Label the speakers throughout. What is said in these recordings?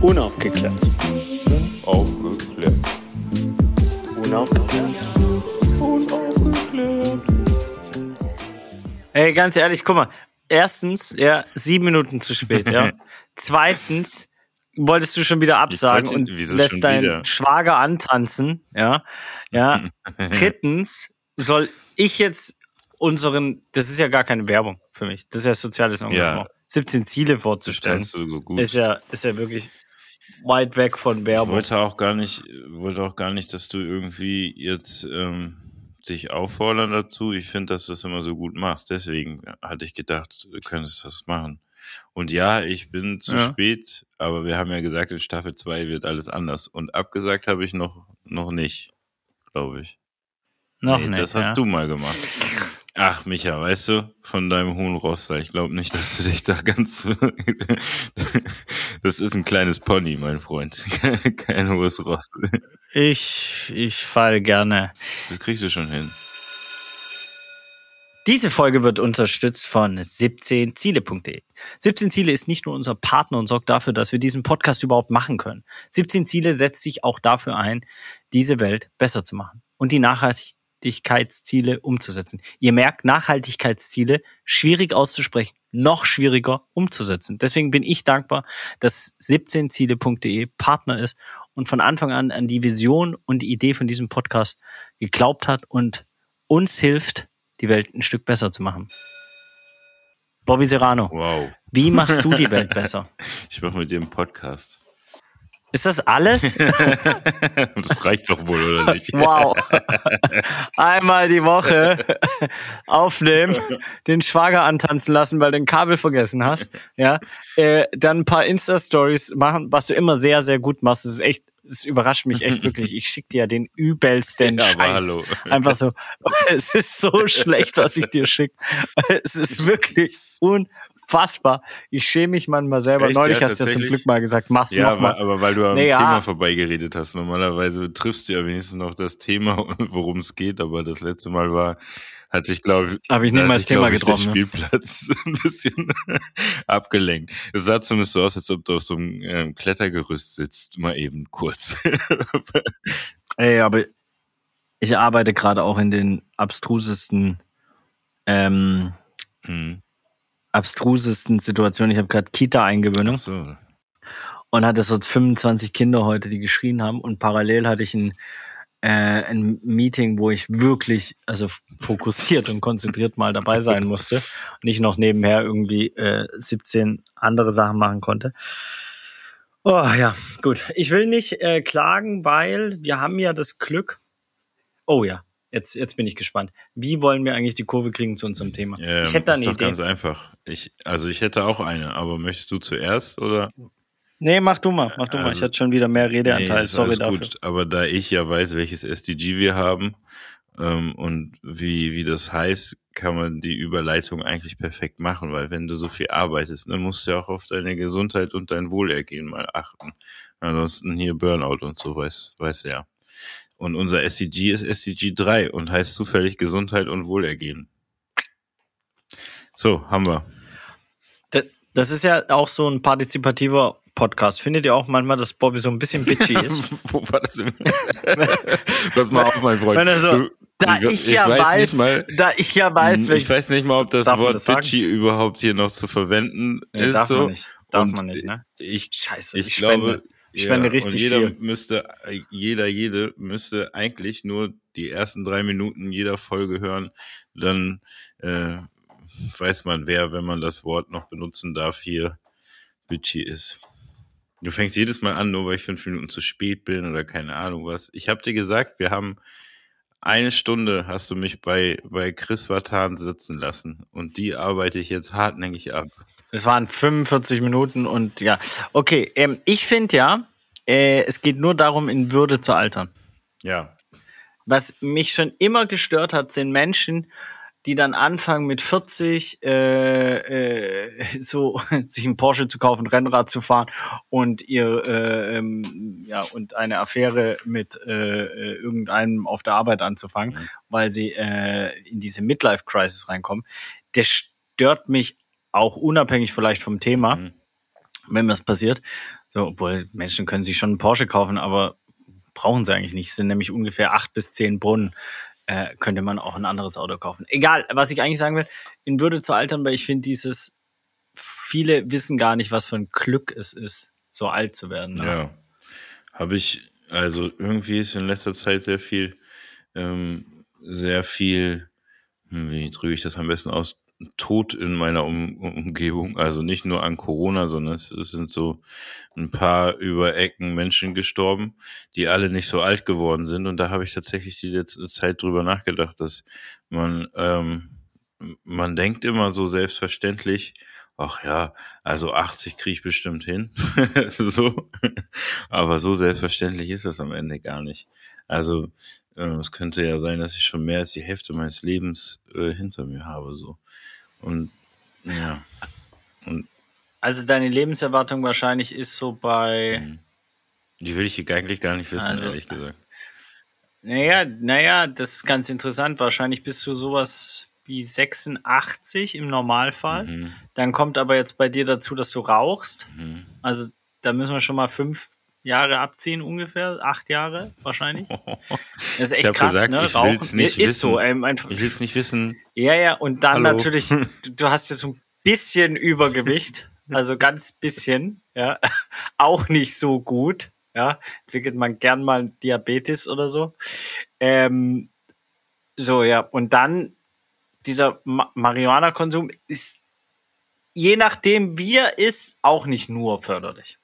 Speaker 1: Unaufgeklärt.
Speaker 2: Aufgeklärt.
Speaker 1: Unaufgeklärt.
Speaker 2: Unaufgeklärt.
Speaker 1: Ey, ganz ehrlich, guck mal. Erstens, ja, sieben Minuten zu spät, ja. Zweitens, wolltest du schon wieder absagen
Speaker 2: wollte-
Speaker 1: und
Speaker 2: wieso
Speaker 1: lässt deinen
Speaker 2: wieder?
Speaker 1: Schwager antanzen, ja. Ja. Drittens, soll ich jetzt unseren, das ist ja gar keine Werbung für mich, das ist ja soziales Engagement. 17 Ziele
Speaker 2: Das
Speaker 1: vorzustellen,
Speaker 2: stellst du so gut.
Speaker 1: ist ja, ist ja wirklich weit weg von
Speaker 2: ich
Speaker 1: Werbung.
Speaker 2: wollte auch gar nicht, wollte auch gar nicht, dass du irgendwie jetzt ähm, dich auffordern dazu. Ich finde, dass du das immer so gut machst. Deswegen hatte ich gedacht, du könntest das machen. Und ja, ich bin zu
Speaker 1: Ja.
Speaker 2: spät, aber wir haben ja gesagt, in Staffel 2 wird alles anders. Und abgesagt habe ich noch, noch nicht, glaube ich.
Speaker 1: Noch
Speaker 2: nee,
Speaker 1: nicht.
Speaker 2: das hast
Speaker 1: ja.
Speaker 2: du mal gemacht. Ach, Micha, weißt du, von deinem hohen Ross da, ich glaube nicht, dass du dich da ganz. das ist ein kleines Pony, mein Freund. Kein hohes Ross.
Speaker 1: Ich, ich fall gerne.
Speaker 2: Das kriegst du schon hin.
Speaker 1: Diese Folge wird unterstützt von 17ziele.de. 17 Ziele ist nicht nur unser Partner und sorgt dafür, dass wir diesen Podcast überhaupt machen können. 17 Ziele setzt sich auch dafür ein, diese Welt besser zu machen und die Nachhaltigkeitsziele umzusetzen. Ihr merkt, Nachhaltigkeitsziele schwierig auszusprechen, noch schwieriger umzusetzen. Deswegen bin ich dankbar, dass 17ziele.de Partner ist und von Anfang an an die Vision und die Idee von diesem Podcast geglaubt hat und uns hilft, die Welt ein Stück besser zu machen. Bobby Serrano,
Speaker 2: Wow.
Speaker 1: wie machst du die Welt besser?
Speaker 2: Ich mache mit dir einen Podcast.
Speaker 1: Ist das alles?
Speaker 2: das reicht doch wohl, oder nicht?
Speaker 1: Wow. Einmal die Woche aufnehmen, den Schwager antanzen lassen, weil du ein Kabel vergessen hast. Ja. Äh, dann ein paar Insta-Stories machen, was du immer sehr, sehr gut machst. Das ist echt, es überrascht mich echt wirklich. Ich schicke dir ja den übelsten
Speaker 2: Ja,
Speaker 1: Scheiß.
Speaker 2: hallo.
Speaker 1: Einfach so, es ist so schlecht, was ich dir schicke. Es ist wirklich unfassbar. Ich schäme mich manchmal selber.
Speaker 2: Echt?
Speaker 1: Neulich
Speaker 2: Ja,
Speaker 1: hast du ja zum? Glück mal gesagt, mach's
Speaker 2: Ja,
Speaker 1: noch mal.
Speaker 2: aber, weil du am
Speaker 1: Nee, ja.
Speaker 2: Thema vorbeigeredet hast. Normalerweise triffst du ja wenigstens noch das Thema, worum es geht, aber das letzte Mal war, hatte ich glaube
Speaker 1: Hab ich nicht mal das Thema
Speaker 2: glaub
Speaker 1: getroffen?
Speaker 2: Den Spielplatz ein bisschen abgelenkt. Es sah zumindest so aus, als ob du auf so einem ähm, Klettergerüst sitzt, mal eben kurz.
Speaker 1: Ey, aber ich arbeite gerade auch in den abstrusesten, ähm,
Speaker 2: hm.
Speaker 1: Abstrusesten Situationen. Ich habe gerade Kita-Eingewöhnung
Speaker 2: so.
Speaker 1: und hatte so 25 Kinder heute, die geschrien haben und parallel hatte ich ein, äh, ein Meeting, wo ich wirklich, also fokussiert und konzentriert mal dabei sein musste, nicht noch nebenher irgendwie äh, 17 andere Sachen machen konnte. Oh ja, gut. Ich will nicht äh, klagen, weil wir haben ja das Glück. Oh ja, jetzt, jetzt bin ich gespannt. Wie wollen wir eigentlich die Kurve kriegen zu unserem Thema?
Speaker 2: Ähm,
Speaker 1: ich hätte da
Speaker 2: ist
Speaker 1: eine
Speaker 2: doch
Speaker 1: Idee.
Speaker 2: ganz einfach. Ich, also ich hätte auch eine, aber möchtest du zuerst oder?
Speaker 1: Nee, mach du mal, mach du mal.
Speaker 2: Also-
Speaker 1: Ich hatte schon wieder mehr Redeanteil.
Speaker 2: ist
Speaker 1: Sorry dafür.
Speaker 2: Gut. Aber da ich ja weiß, welches SDG wir haben ähm, und wie, wie das heißt, kann man die Überleitung eigentlich perfekt machen, weil wenn du so viel arbeitest, dann musst du ja auch auf deine Gesundheit und dein Wohlergehen mal achten. Ansonsten hier Burnout und so, weiß, weiß ja. Und unser SDG ist SDG 3 und heißt zufällig Gesundheit und Wohlergehen. So, haben wir.
Speaker 1: Da- Das ist ja auch so ein partizipativer Podcast. Findet ihr auch manchmal, dass Bobby so ein bisschen bitchy ist?
Speaker 2: Wo war das denn? Pass mal auf, mein Freund.
Speaker 1: So-
Speaker 2: Du-
Speaker 1: Da
Speaker 2: ich,
Speaker 1: ich, ja
Speaker 2: weiß,
Speaker 1: weiß,
Speaker 2: nicht mal,
Speaker 1: da ich ja weiß,
Speaker 2: ich
Speaker 1: welch,
Speaker 2: weiß nicht mal, ob das Wort
Speaker 1: das
Speaker 2: bitchy überhaupt hier noch zu verwenden
Speaker 1: Nee,
Speaker 2: ist.
Speaker 1: darf
Speaker 2: so.
Speaker 1: man nicht. Darf
Speaker 2: Und
Speaker 1: man nicht, ne?
Speaker 2: Ich,
Speaker 1: Scheiße,
Speaker 2: ich,
Speaker 1: ich,
Speaker 2: glaube,
Speaker 1: Ich spende
Speaker 2: ja,
Speaker 1: richtig
Speaker 2: und jeder
Speaker 1: viel.
Speaker 2: müsste, jeder, jede müsste eigentlich nur die ersten drei Minuten jeder Folge hören. Dann äh, weiß man, wer, wenn man das Wort noch benutzen darf, hier bitchy ist. Du fängst jedes Mal an, nur weil ich fünf Minuten zu spät bin oder keine Ahnung was. Ich habe dir gesagt, wir haben eine Stunde hast du mich bei, bei Chris Vatan sitzen lassen und die arbeite ich jetzt hartnäckig ab.
Speaker 1: Es waren 45 Minuten und ja. Okay, ähm, ich finde ja, äh, es geht nur darum, in Würde zu altern.
Speaker 2: Ja.
Speaker 1: Was mich schon immer gestört hat, sind Menschen, die dann anfangen mit 40 äh, äh, so sich einen Porsche zu kaufen, Rennrad zu fahren und ihr äh, ähm, ja und eine Affäre mit äh, äh, irgendeinem auf der Arbeit anzufangen,
Speaker 2: Mhm.
Speaker 1: weil sie äh, in diese Midlife Crisis reinkommen. Der stört mich auch unabhängig vielleicht vom Thema,
Speaker 2: Mhm.
Speaker 1: wenn das passiert. So, obwohl Menschen können sich schon einen Porsche kaufen, aber brauchen sie eigentlich nicht. Es sind nämlich ungefähr acht bis zehn Brunnen. Äh, könnte man auch ein anderes Auto kaufen. Egal, was ich eigentlich sagen will, in Würde zu altern, weil ich finde dieses, viele wissen gar nicht, was für ein Glück es ist, so alt zu werden. Ne?
Speaker 2: Ja. Habe ich, also irgendwie ist in letzter Zeit sehr viel, ähm, sehr viel, hm, wie drücke ich das am besten aus, Tod in meiner um Umgebung. Also nicht nur an Corona, sondern es, es, sind so ein paar über Ecken Menschen gestorben, die alle nicht so alt geworden sind. Und da habe ich tatsächlich die letzte Zeit drüber nachgedacht, dass man, ähm, man denkt immer so selbstverständlich, ach ja, also 80 kriege ich bestimmt hin. so. Aber so selbstverständlich ist das am Ende gar nicht. Also es könnte ja sein, dass ich schon mehr als die Hälfte meines Lebens äh, hinter mir habe. So. Und ja. Und,
Speaker 1: also deine Lebenserwartung wahrscheinlich ist so bei.
Speaker 2: Hm. Die will ich eigentlich gar nicht wissen, also, ehrlich gesagt.
Speaker 1: Naja, naja, das ist ganz interessant. Wahrscheinlich bist du sowas wie 86 im Normalfall. Mhm. Dann kommt aber jetzt bei dir dazu, dass du rauchst. Mhm. Also da müssen wir schon mal fünf Jahre abziehen ungefähr, acht Jahre wahrscheinlich. Das ist echt krass,
Speaker 2: gesagt,
Speaker 1: ne?
Speaker 2: Ich Rauchen nicht
Speaker 1: ist
Speaker 2: wissen.
Speaker 1: so. Ähm,
Speaker 2: einfach, ich will es nicht wissen.
Speaker 1: Ja, ja, und dann Hallo. natürlich, du, du hast ja so ein bisschen Übergewicht, also ganz bisschen, ja, auch nicht so gut, ja, entwickelt man gern mal Diabetes oder so. Ähm, so, ja, und dann dieser Ma Marihuana-Konsum ist je nachdem, wie er ist, auch nicht nur förderlich.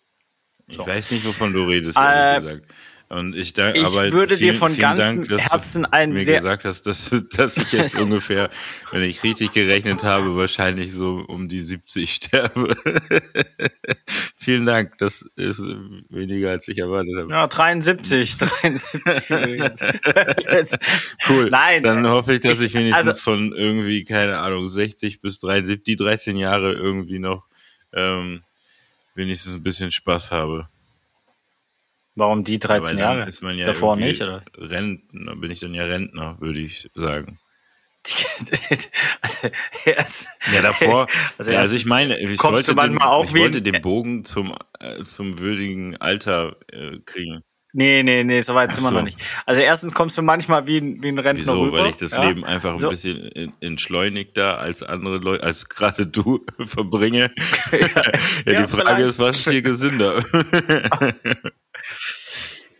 Speaker 2: Ich so. weiß nicht, wovon du redest, ehrlich äh, gesagt. Und ich danke,
Speaker 1: ich
Speaker 2: aber
Speaker 1: würde
Speaker 2: vielen,
Speaker 1: dir von ganzem Dank, Herzen einen
Speaker 2: mir
Speaker 1: sehr
Speaker 2: gesagt hast, dass, dass ich jetzt ungefähr, wenn ich richtig gerechnet habe, wahrscheinlich so um die 70 sterbe. Vielen Dank, das ist weniger als ich erwartet habe.
Speaker 1: Ja, 73, 73
Speaker 2: cool. Nein, dann hoffe ich, dass ich, ich wenigstens also, von irgendwie keine Ahnung 60 bis 73, die 13 Jahre irgendwie noch ähm, wenigstens ein bisschen Spaß habe.
Speaker 1: Warum die 13 ja, Jahre?
Speaker 2: Ist man ja
Speaker 1: Davor nicht, oder?
Speaker 2: Rentner, bin ich dann ja Rentner, würde ich sagen. ja, davor. Also, ja, also ich meine, ich, wollte den, ich wollte den Bogen zum, äh, zum würdigen Alter äh, kriegen.
Speaker 1: Nee, nee, nee, so weit sind wir noch nicht. Also erstens kommst du manchmal wie ein, wie ein Rentner
Speaker 2: Wieso?
Speaker 1: rüber.
Speaker 2: Weil ich das ja? Leben einfach ein so. bisschen entschleunigter als andere Leute, als gerade du verbringe. ja, ja, die Frage vielleicht. ist, was ist hier gesünder?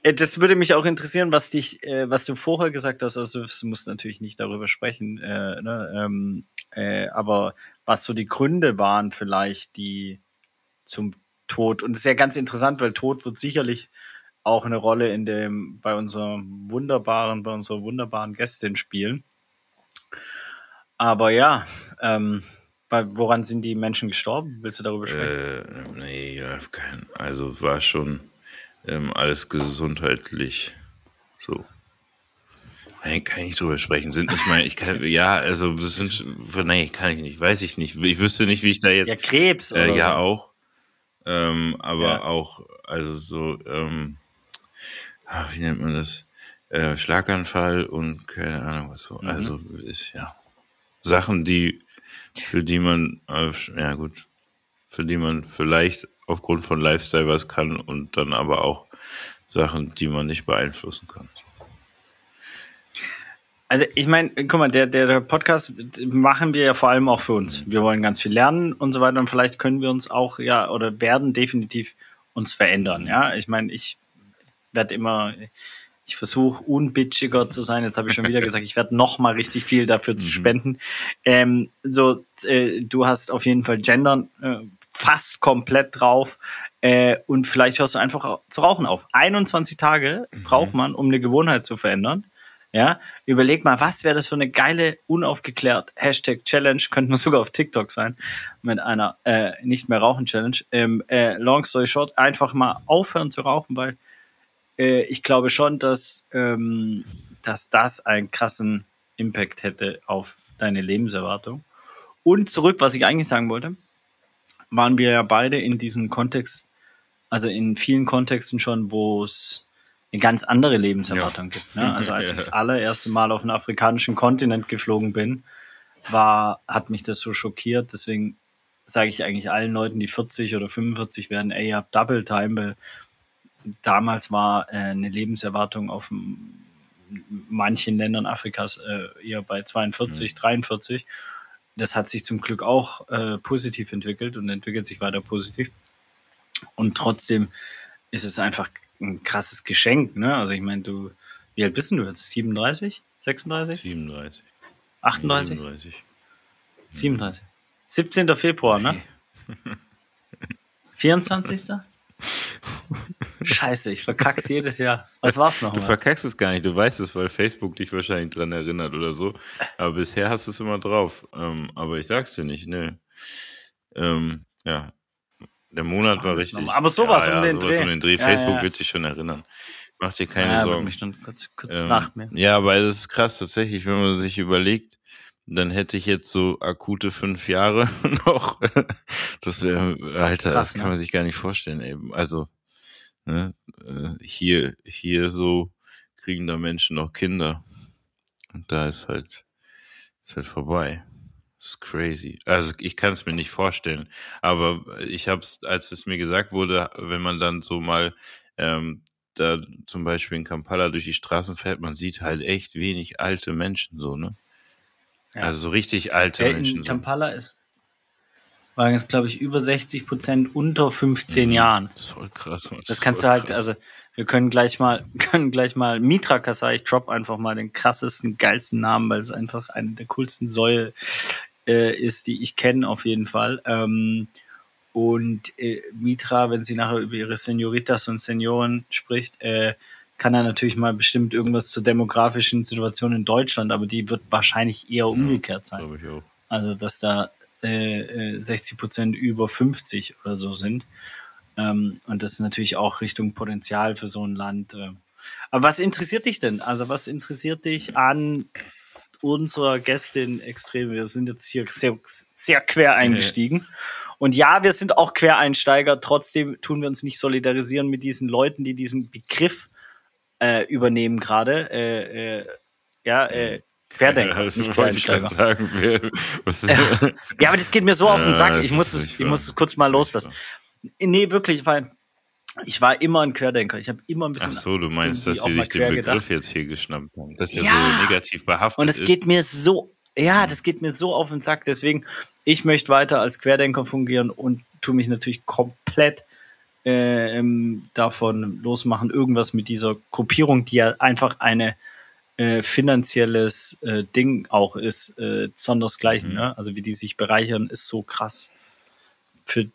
Speaker 1: Äh, das würde mich auch interessieren, was dich, äh, was du vorher gesagt hast. Also du musst natürlich nicht darüber sprechen, äh, ne? ähm, äh, aber was so die Gründe waren vielleicht, die zum Tod. Und das ist ja ganz interessant, weil Tod wird sicherlich auch eine Rolle in dem bei unserem wunderbaren, bei unserer wunderbaren Gästin spielen. Aber ja, ähm, woran sind die Menschen gestorben? Willst du darüber sprechen?
Speaker 2: Äh, nee, ja, kein, also war schon ähm, alles gesundheitlich so. Nein, kann ich nicht drüber sprechen. Sind nicht meine, ich kann, ja, also, das sind, nee, kann ich nicht, weiß ich nicht. Ich wüsste nicht, wie ich da jetzt.
Speaker 1: Ja, Krebs
Speaker 2: äh,
Speaker 1: oder
Speaker 2: Ja,
Speaker 1: so.
Speaker 2: auch. Ähm, aber ja. auch, also so, ähm, ach, wie nennt man das? Äh, Schlaganfall und keine Ahnung was so. Mhm. Also, ist, ja. Sachen, die, für die man, äh, ja gut, für die man vielleicht aufgrund von Lifestyle was kann und dann aber auch Sachen, die man nicht beeinflussen kann.
Speaker 1: Also ich meine, guck mal, der, der, der Podcast machen wir ja vor allem auch für uns. Wir wollen ganz viel lernen und so weiter und vielleicht können wir uns auch ja oder werden definitiv uns verändern. Ja, ich meine, ich werde immer, ich versuche unbitchiger zu sein. Jetzt habe ich schon wieder gesagt, ich werde noch mal richtig viel dafür zu mhm. spenden. Ähm, so, äh, du hast auf jeden Fall Gendern äh, fast komplett drauf. Äh, und vielleicht hörst du einfach zu rauchen auf. 21 Tage mhm. braucht man, um eine Gewohnheit zu verändern. Ja, überleg mal, was wäre das für eine geile, unaufgeklärt Hashtag Challenge, könnte man sogar auf TikTok sein, mit einer äh, nicht mehr rauchen Challenge. Ähm, äh, long story short, einfach mal aufhören zu rauchen, weil äh, ich glaube schon, dass, ähm, dass das einen krassen Impact hätte auf deine Lebenserwartung. Und zurück, was ich eigentlich sagen wollte, waren wir ja beide in diesem Kontext, also in vielen Kontexten schon, wo es eine ganz andere Lebenserwartung ja. gibt. Ne? Also als ich das allererste Mal auf den afrikanischen Kontinent geflogen bin, war, hat mich das so schockiert. Deswegen sage ich eigentlich allen Leuten, die 40 oder 45 werden, ey, ihr habt Double Time, weil damals war äh, eine Lebenserwartung auf manchen Ländern Afrikas äh, eher bei 42, 43. Das hat sich zum Glück auch äh, positiv entwickelt und entwickelt sich weiter positiv. Und trotzdem ist es einfach ein krasses Geschenk. Ne? Also ich meine, du, wie alt bist du jetzt? 37? 36?
Speaker 2: 37.
Speaker 1: 38?
Speaker 2: 37.
Speaker 1: 37. 17. Februar, ne? 24. Scheiße, ich verkack's jedes Jahr. Was war's
Speaker 2: Du
Speaker 1: nochmal?
Speaker 2: verkackst es gar nicht, du weißt es, weil Facebook dich wahrscheinlich dran erinnert oder so. Aber bisher hast du es immer drauf. Ähm, aber ich sag's dir nicht, ne. Ähm, ja. Der Monat war richtig.
Speaker 1: nochmal. Aber sowas
Speaker 2: ja,
Speaker 1: um
Speaker 2: ja,
Speaker 1: den
Speaker 2: sowas
Speaker 1: Dreh.
Speaker 2: Um den Dreh.
Speaker 1: Ja,
Speaker 2: Facebook wird dich schon erinnern. Mach dir keine Sorgen.
Speaker 1: wirklich dann kurz, kurz
Speaker 2: Ähm,
Speaker 1: nach mir.
Speaker 2: Ja, aber das ist krass tatsächlich, wenn man sich überlegt, dann hätte ich jetzt so akute fünf Jahre noch. Das wäre, Alter,
Speaker 1: Krass,
Speaker 2: das kann
Speaker 1: ne?
Speaker 2: man sich gar nicht vorstellen. Eben. Also ne, äh, hier, hier so kriegen da Menschen noch Kinder und da ist halt, ist halt vorbei. Das ist crazy. Also ich kann es mir nicht vorstellen, aber ich habe es, als es mir gesagt wurde, wenn man dann so mal ähm, da zum Beispiel in Kampala durch die Straßen fährt, man sieht halt echt wenig alte Menschen so, ne?
Speaker 1: Ja.
Speaker 2: Also so richtig alte
Speaker 1: Ja,
Speaker 2: Menschen.
Speaker 1: in. Kampala ist, waren jetzt, glaube ich, über 60 Prozent unter 15
Speaker 2: Mhm.
Speaker 1: Jahren.
Speaker 2: Das ist voll krass, Mann.
Speaker 1: Das
Speaker 2: ist
Speaker 1: kannst du halt,
Speaker 2: krass.
Speaker 1: also wir können gleich mal, können gleich mal Mitra Kasai, ich drop einfach mal den krassesten, geilsten Namen, weil es einfach eine der coolsten Säue äh, ist, die ich kenne auf jeden Fall. Ähm, und äh, Mitra, wenn sie nachher über ihre Senioritas und Senioren spricht, äh, kann er natürlich mal bestimmt irgendwas zur demografischen Situation in Deutschland, aber die wird wahrscheinlich eher umgekehrt sein.
Speaker 2: Glaube ich auch.
Speaker 1: Also, dass da äh, äh, 60 Prozent über 50 oder so sind. Ähm, und das ist natürlich auch Richtung Potenzial für so ein Land. Äh. Aber was interessiert dich denn? Also, was interessiert dich an unserer Gästin extrem? Wir sind jetzt hier sehr, sehr quer eingestiegen. Und ja, wir sind auch Quereinsteiger. Trotzdem tun wir uns nicht solidarisieren mit diesen Leuten, die diesen Begriff äh, übernehmen gerade. Äh, äh, ja, äh, Querdenker,
Speaker 2: das
Speaker 1: nicht
Speaker 2: ich
Speaker 1: Quereinsteiger.
Speaker 2: gerade sagen. Wer,
Speaker 1: Ja, aber das geht mir so auf den
Speaker 2: Ja,
Speaker 1: Sack. Ich muss es, ich muss es kurz mal loslassen. Nee, wirklich, weil ich war immer ein Querdenker. Ich habe immer ein
Speaker 2: Ach
Speaker 1: bisschen.
Speaker 2: so, du meinst, dass
Speaker 1: mal
Speaker 2: sich den Begriff
Speaker 1: gedacht.
Speaker 2: jetzt hier geschnappt haben. Dass der
Speaker 1: Ja.
Speaker 2: so negativ behaftet
Speaker 1: Und es geht mir so, ja, das geht mir so auf den Sack. Deswegen, ich möchte weiter als Querdenker fungieren und tue mich natürlich komplett äh, ähm, davon losmachen, irgendwas mit dieser Gruppierung, die ja einfach eine äh, finanzielles äh, Ding auch ist, äh, sondersgleichen.
Speaker 2: Mhm.
Speaker 1: Ne? Also wie die sich bereichern, ist so krass. Für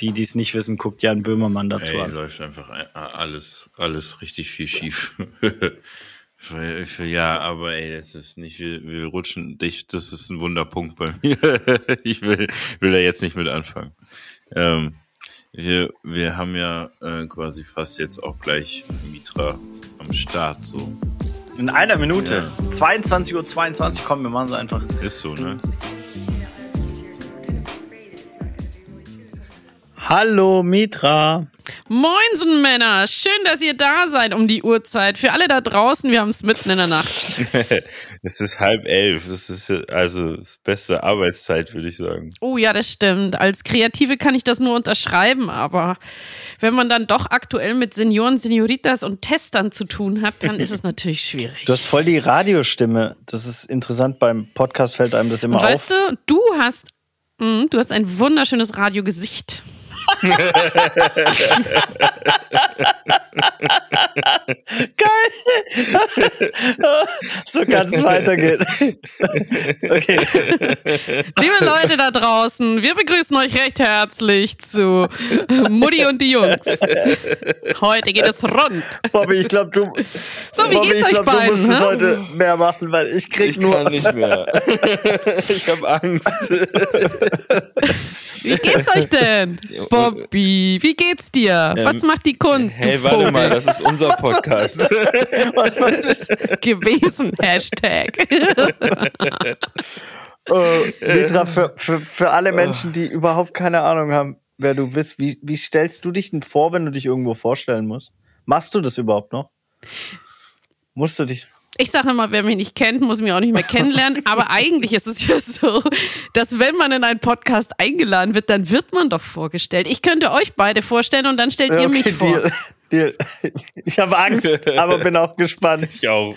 Speaker 1: die, die es nicht wissen, guckt Jan Böhmermann dazu
Speaker 2: Ey,
Speaker 1: an.
Speaker 2: läuft einfach ein- alles, alles richtig viel schief. Ja, aber ey, das ist nicht, wir, wir rutschen, ich, das ist ein Wunderpunkt bei mir. ich will, will da jetzt nicht mit anfangen. Ähm, wir, wir haben ja äh, quasi fast jetzt auch gleich Mitra am Start, so.
Speaker 1: In einer Minute. 22.22 Uhr, 22, komm, wir machen es einfach.
Speaker 2: Ist so, ne?
Speaker 1: Hallo Mitra.
Speaker 3: Moinsen Männer, schön, dass ihr da seid um die Uhrzeit. Für alle da draußen, wir haben es mitten in der Nacht.
Speaker 2: es ist halb elf, das ist also das beste Arbeitszeit, würde ich sagen.
Speaker 3: Oh ja, das stimmt. Als Kreative kann ich das nur unterschreiben, aber wenn man dann doch aktuell mit Senioren, Senioritas und Testern zu tun hat, dann ist es natürlich schwierig.
Speaker 1: Du hast voll die Radiostimme. Das ist interessant. Beim Podcast fällt einem das immer
Speaker 3: und
Speaker 1: auf.
Speaker 3: weißt du, du hast, mh, du hast ein wunderschönes Radiogesicht.
Speaker 1: Geil. so kann es weitergehen. okay.
Speaker 3: Liebe Leute da draußen, wir begrüßen euch recht herzlich zu Mutti und die Jungs. Heute geht es rund.
Speaker 1: Bobby, ich glaube, du,
Speaker 3: So, wie
Speaker 1: Bobby,
Speaker 3: geht's
Speaker 1: ich
Speaker 3: euch
Speaker 1: glaub, du musst
Speaker 3: beiden?
Speaker 1: es heute mehr machen, weil ich krieg nur.
Speaker 2: nicht mehr. ich habe Angst.
Speaker 3: Wie geht's euch denn? Bobby, wie geht's dir? Was macht die Kunst?
Speaker 2: Hey,
Speaker 3: du
Speaker 2: warte
Speaker 3: Vogel?
Speaker 2: mal, das ist unser Podcast.
Speaker 1: Was
Speaker 3: gewesen. Hashtag.
Speaker 1: Äh, Mitra, für, für, für alle Menschen, die überhaupt keine Ahnung haben, wer du bist, wie, wie stellst du dich denn vor, wenn du dich irgendwo vorstellen musst? Machst du das überhaupt noch? Musst du dich.
Speaker 3: Ich sage immer, wer mich nicht kennt, muss mich auch nicht mehr kennenlernen. Aber eigentlich ist es ja so, dass wenn man in einen Podcast eingeladen wird, dann wird man doch vorgestellt. Ich könnte euch beide vorstellen und dann stellt
Speaker 1: Okay,
Speaker 3: ihr mich vor.
Speaker 1: Deal. Deal. Ich habe Angst, aber bin auch gespannt.
Speaker 2: Ich auch.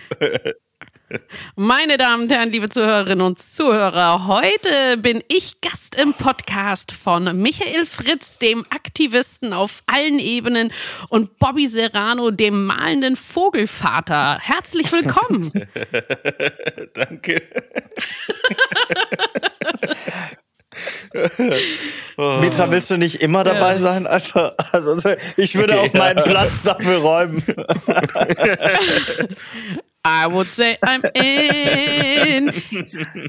Speaker 3: Meine Damen und Herren, liebe Zuhörerinnen und Zuhörer, heute bin ich Gast im Podcast von Michael Fritz, dem Aktivisten auf allen Ebenen, und Bobby Serrano, dem malenden Vogelvater. Herzlich willkommen.
Speaker 2: Danke.
Speaker 1: Mitra, willst du nicht immer dabei
Speaker 3: Ja.
Speaker 1: sein? Einfach, also, so- ich würde auch meinen Platz dafür räumen.
Speaker 3: I would say I'm in.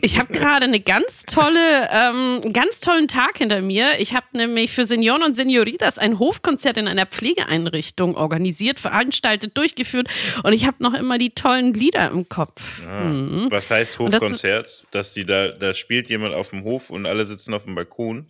Speaker 3: Ich habe gerade eine ganz tolle, ähm, einen ganz tollen Tag hinter mir. Ich habe nämlich für Senioren und Senioritas ein Hofkonzert in einer Pflegeeinrichtung organisiert, veranstaltet, durchgeführt und ich habe noch immer die tollen Lieder im Kopf. Mhm.
Speaker 2: Was heißt
Speaker 3: Und das-
Speaker 2: Hofkonzert? Dass die da, da spielt jemand auf dem Hof und alle sitzen auf dem Balkon.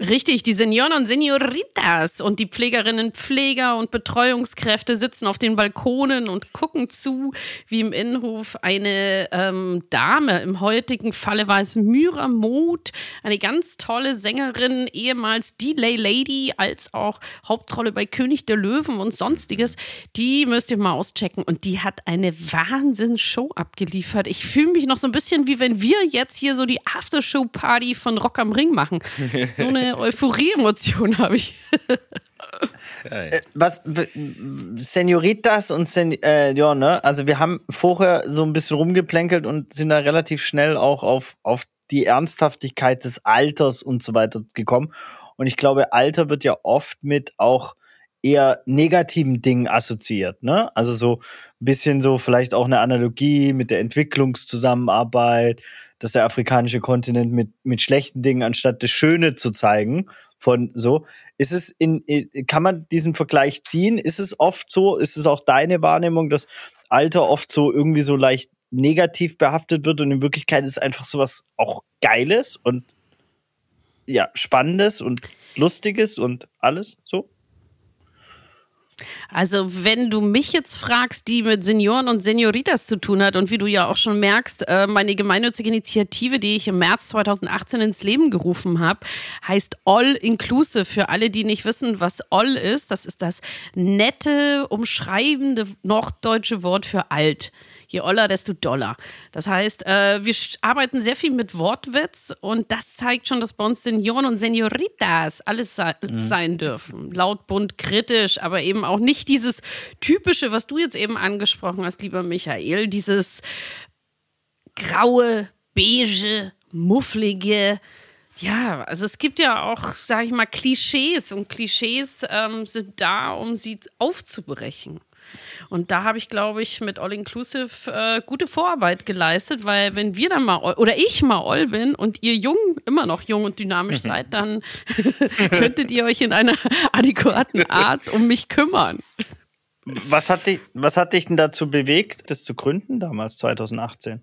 Speaker 3: Richtig, die Senioren und Senioritas und die Pflegerinnen, Pfleger und Betreuungskräfte sitzen auf den Balkonen und gucken zu, wie im Innenhof eine ähm, Dame, im heutigen Falle war es Myra Moth, eine ganz tolle Sängerin, ehemals Delay Lady, als auch Hauptrolle bei König der Löwen und sonstiges, die müsst ihr mal auschecken und die hat eine Wahnsinnsshow abgeliefert. Ich fühle mich noch so ein bisschen wie wenn wir jetzt hier so die Aftershow-Party von Rock am Ring machen. So eine Euphorie-Emotion habe ich.
Speaker 2: Geil.
Speaker 1: Was, Senioritas und Sen äh, ja, ne? Also wir haben vorher so ein bisschen rumgeplänkelt und sind da relativ schnell auch auf, auf die Ernsthaftigkeit des Alters und so weiter gekommen. Und ich glaube, Alter wird ja oft mit auch eher negativen Dingen assoziiert, ne? Also so ein bisschen so vielleicht auch eine Analogie mit der Entwicklungszusammenarbeit, dass der afrikanische Kontinent mit, mit schlechten Dingen anstatt das Schöne zu zeigen von so. Ist es in, kann man diesen Vergleich ziehen? Ist es oft so? Ist es auch deine Wahrnehmung, dass Alter oft so irgendwie so leicht negativ behaftet wird und in Wirklichkeit ist einfach sowas auch Geiles und ja, Spannendes und Lustiges und alles so?
Speaker 3: Also, wenn du mich jetzt fragst, die mit Senioren und Senioritas zu tun hat und wie du ja auch schon merkst, äh, meine gemeinnützige Initiative, die ich im März 2018 ins Leben gerufen habe, heißt All Inclusive. Für alle, die nicht wissen, was All ist, das ist das nette, umschreibende norddeutsche Wort für alt. Je oller, desto doller. Das heißt, äh, wir arbeiten sehr viel mit Wortwitz und das zeigt schon, dass bei uns Senioren und Senioritas alles se sein dürfen. Laut, bunt, kritisch, aber eben auch nicht dieses typische, was du jetzt eben angesprochen hast, lieber Michael, dieses graue, beige, mufflige. Ja, also es gibt ja auch, sage ich mal, Klischees und Klischees ähm, sind da, um sie aufzubrechen. Und da habe ich, glaube ich, mit All Inclusive äh, gute Vorarbeit geleistet, weil wenn wir dann mal oder ich mal All bin und ihr jung, immer noch jung und dynamisch seid, dann könntet ihr euch in einer adäquaten Art um mich kümmern.
Speaker 1: Was hat dich, was hat dich denn dazu bewegt, das zu gründen damals, 2018?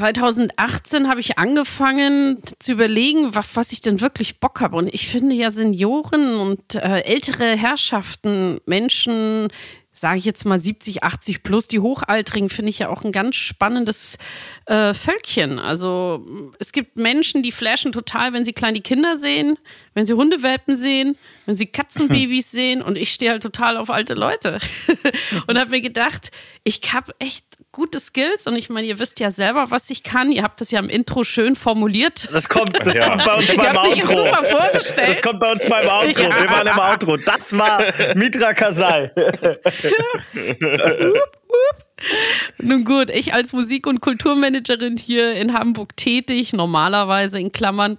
Speaker 3: 2018 habe ich angefangen zu überlegen, was, was ich denn wirklich Bock habe. Und ich finde ja Senioren und äh, ältere Herrschaften, Menschen, sage ich jetzt mal 70, 80 plus, die Hochaltrigen, finde ich ja auch ein ganz spannendes äh, Völkchen. Also es gibt Menschen, die flashen total, wenn sie kleine Kinder sehen, wenn sie Hundewelpen sehen, wenn sie Katzenbabys sehen. Und ich stehe halt total auf alte Leute. und habe mir gedacht, ich habe echt gute Skills und ich meine, ihr wisst ja selber, was ich kann. Ihr habt das ja im Intro schön formuliert.
Speaker 1: Das kommt, das
Speaker 2: Ja.
Speaker 1: kommt bei uns beim Outro.
Speaker 3: super vorgestellt.
Speaker 1: Das kommt bei uns beim Outro.
Speaker 3: Ja.
Speaker 1: Wir waren im Outro. Das war Mitra Kasai.
Speaker 3: Nun gut, ich als Musik- und Kulturmanagerin hier in Hamburg tätig, normalerweise in Klammern.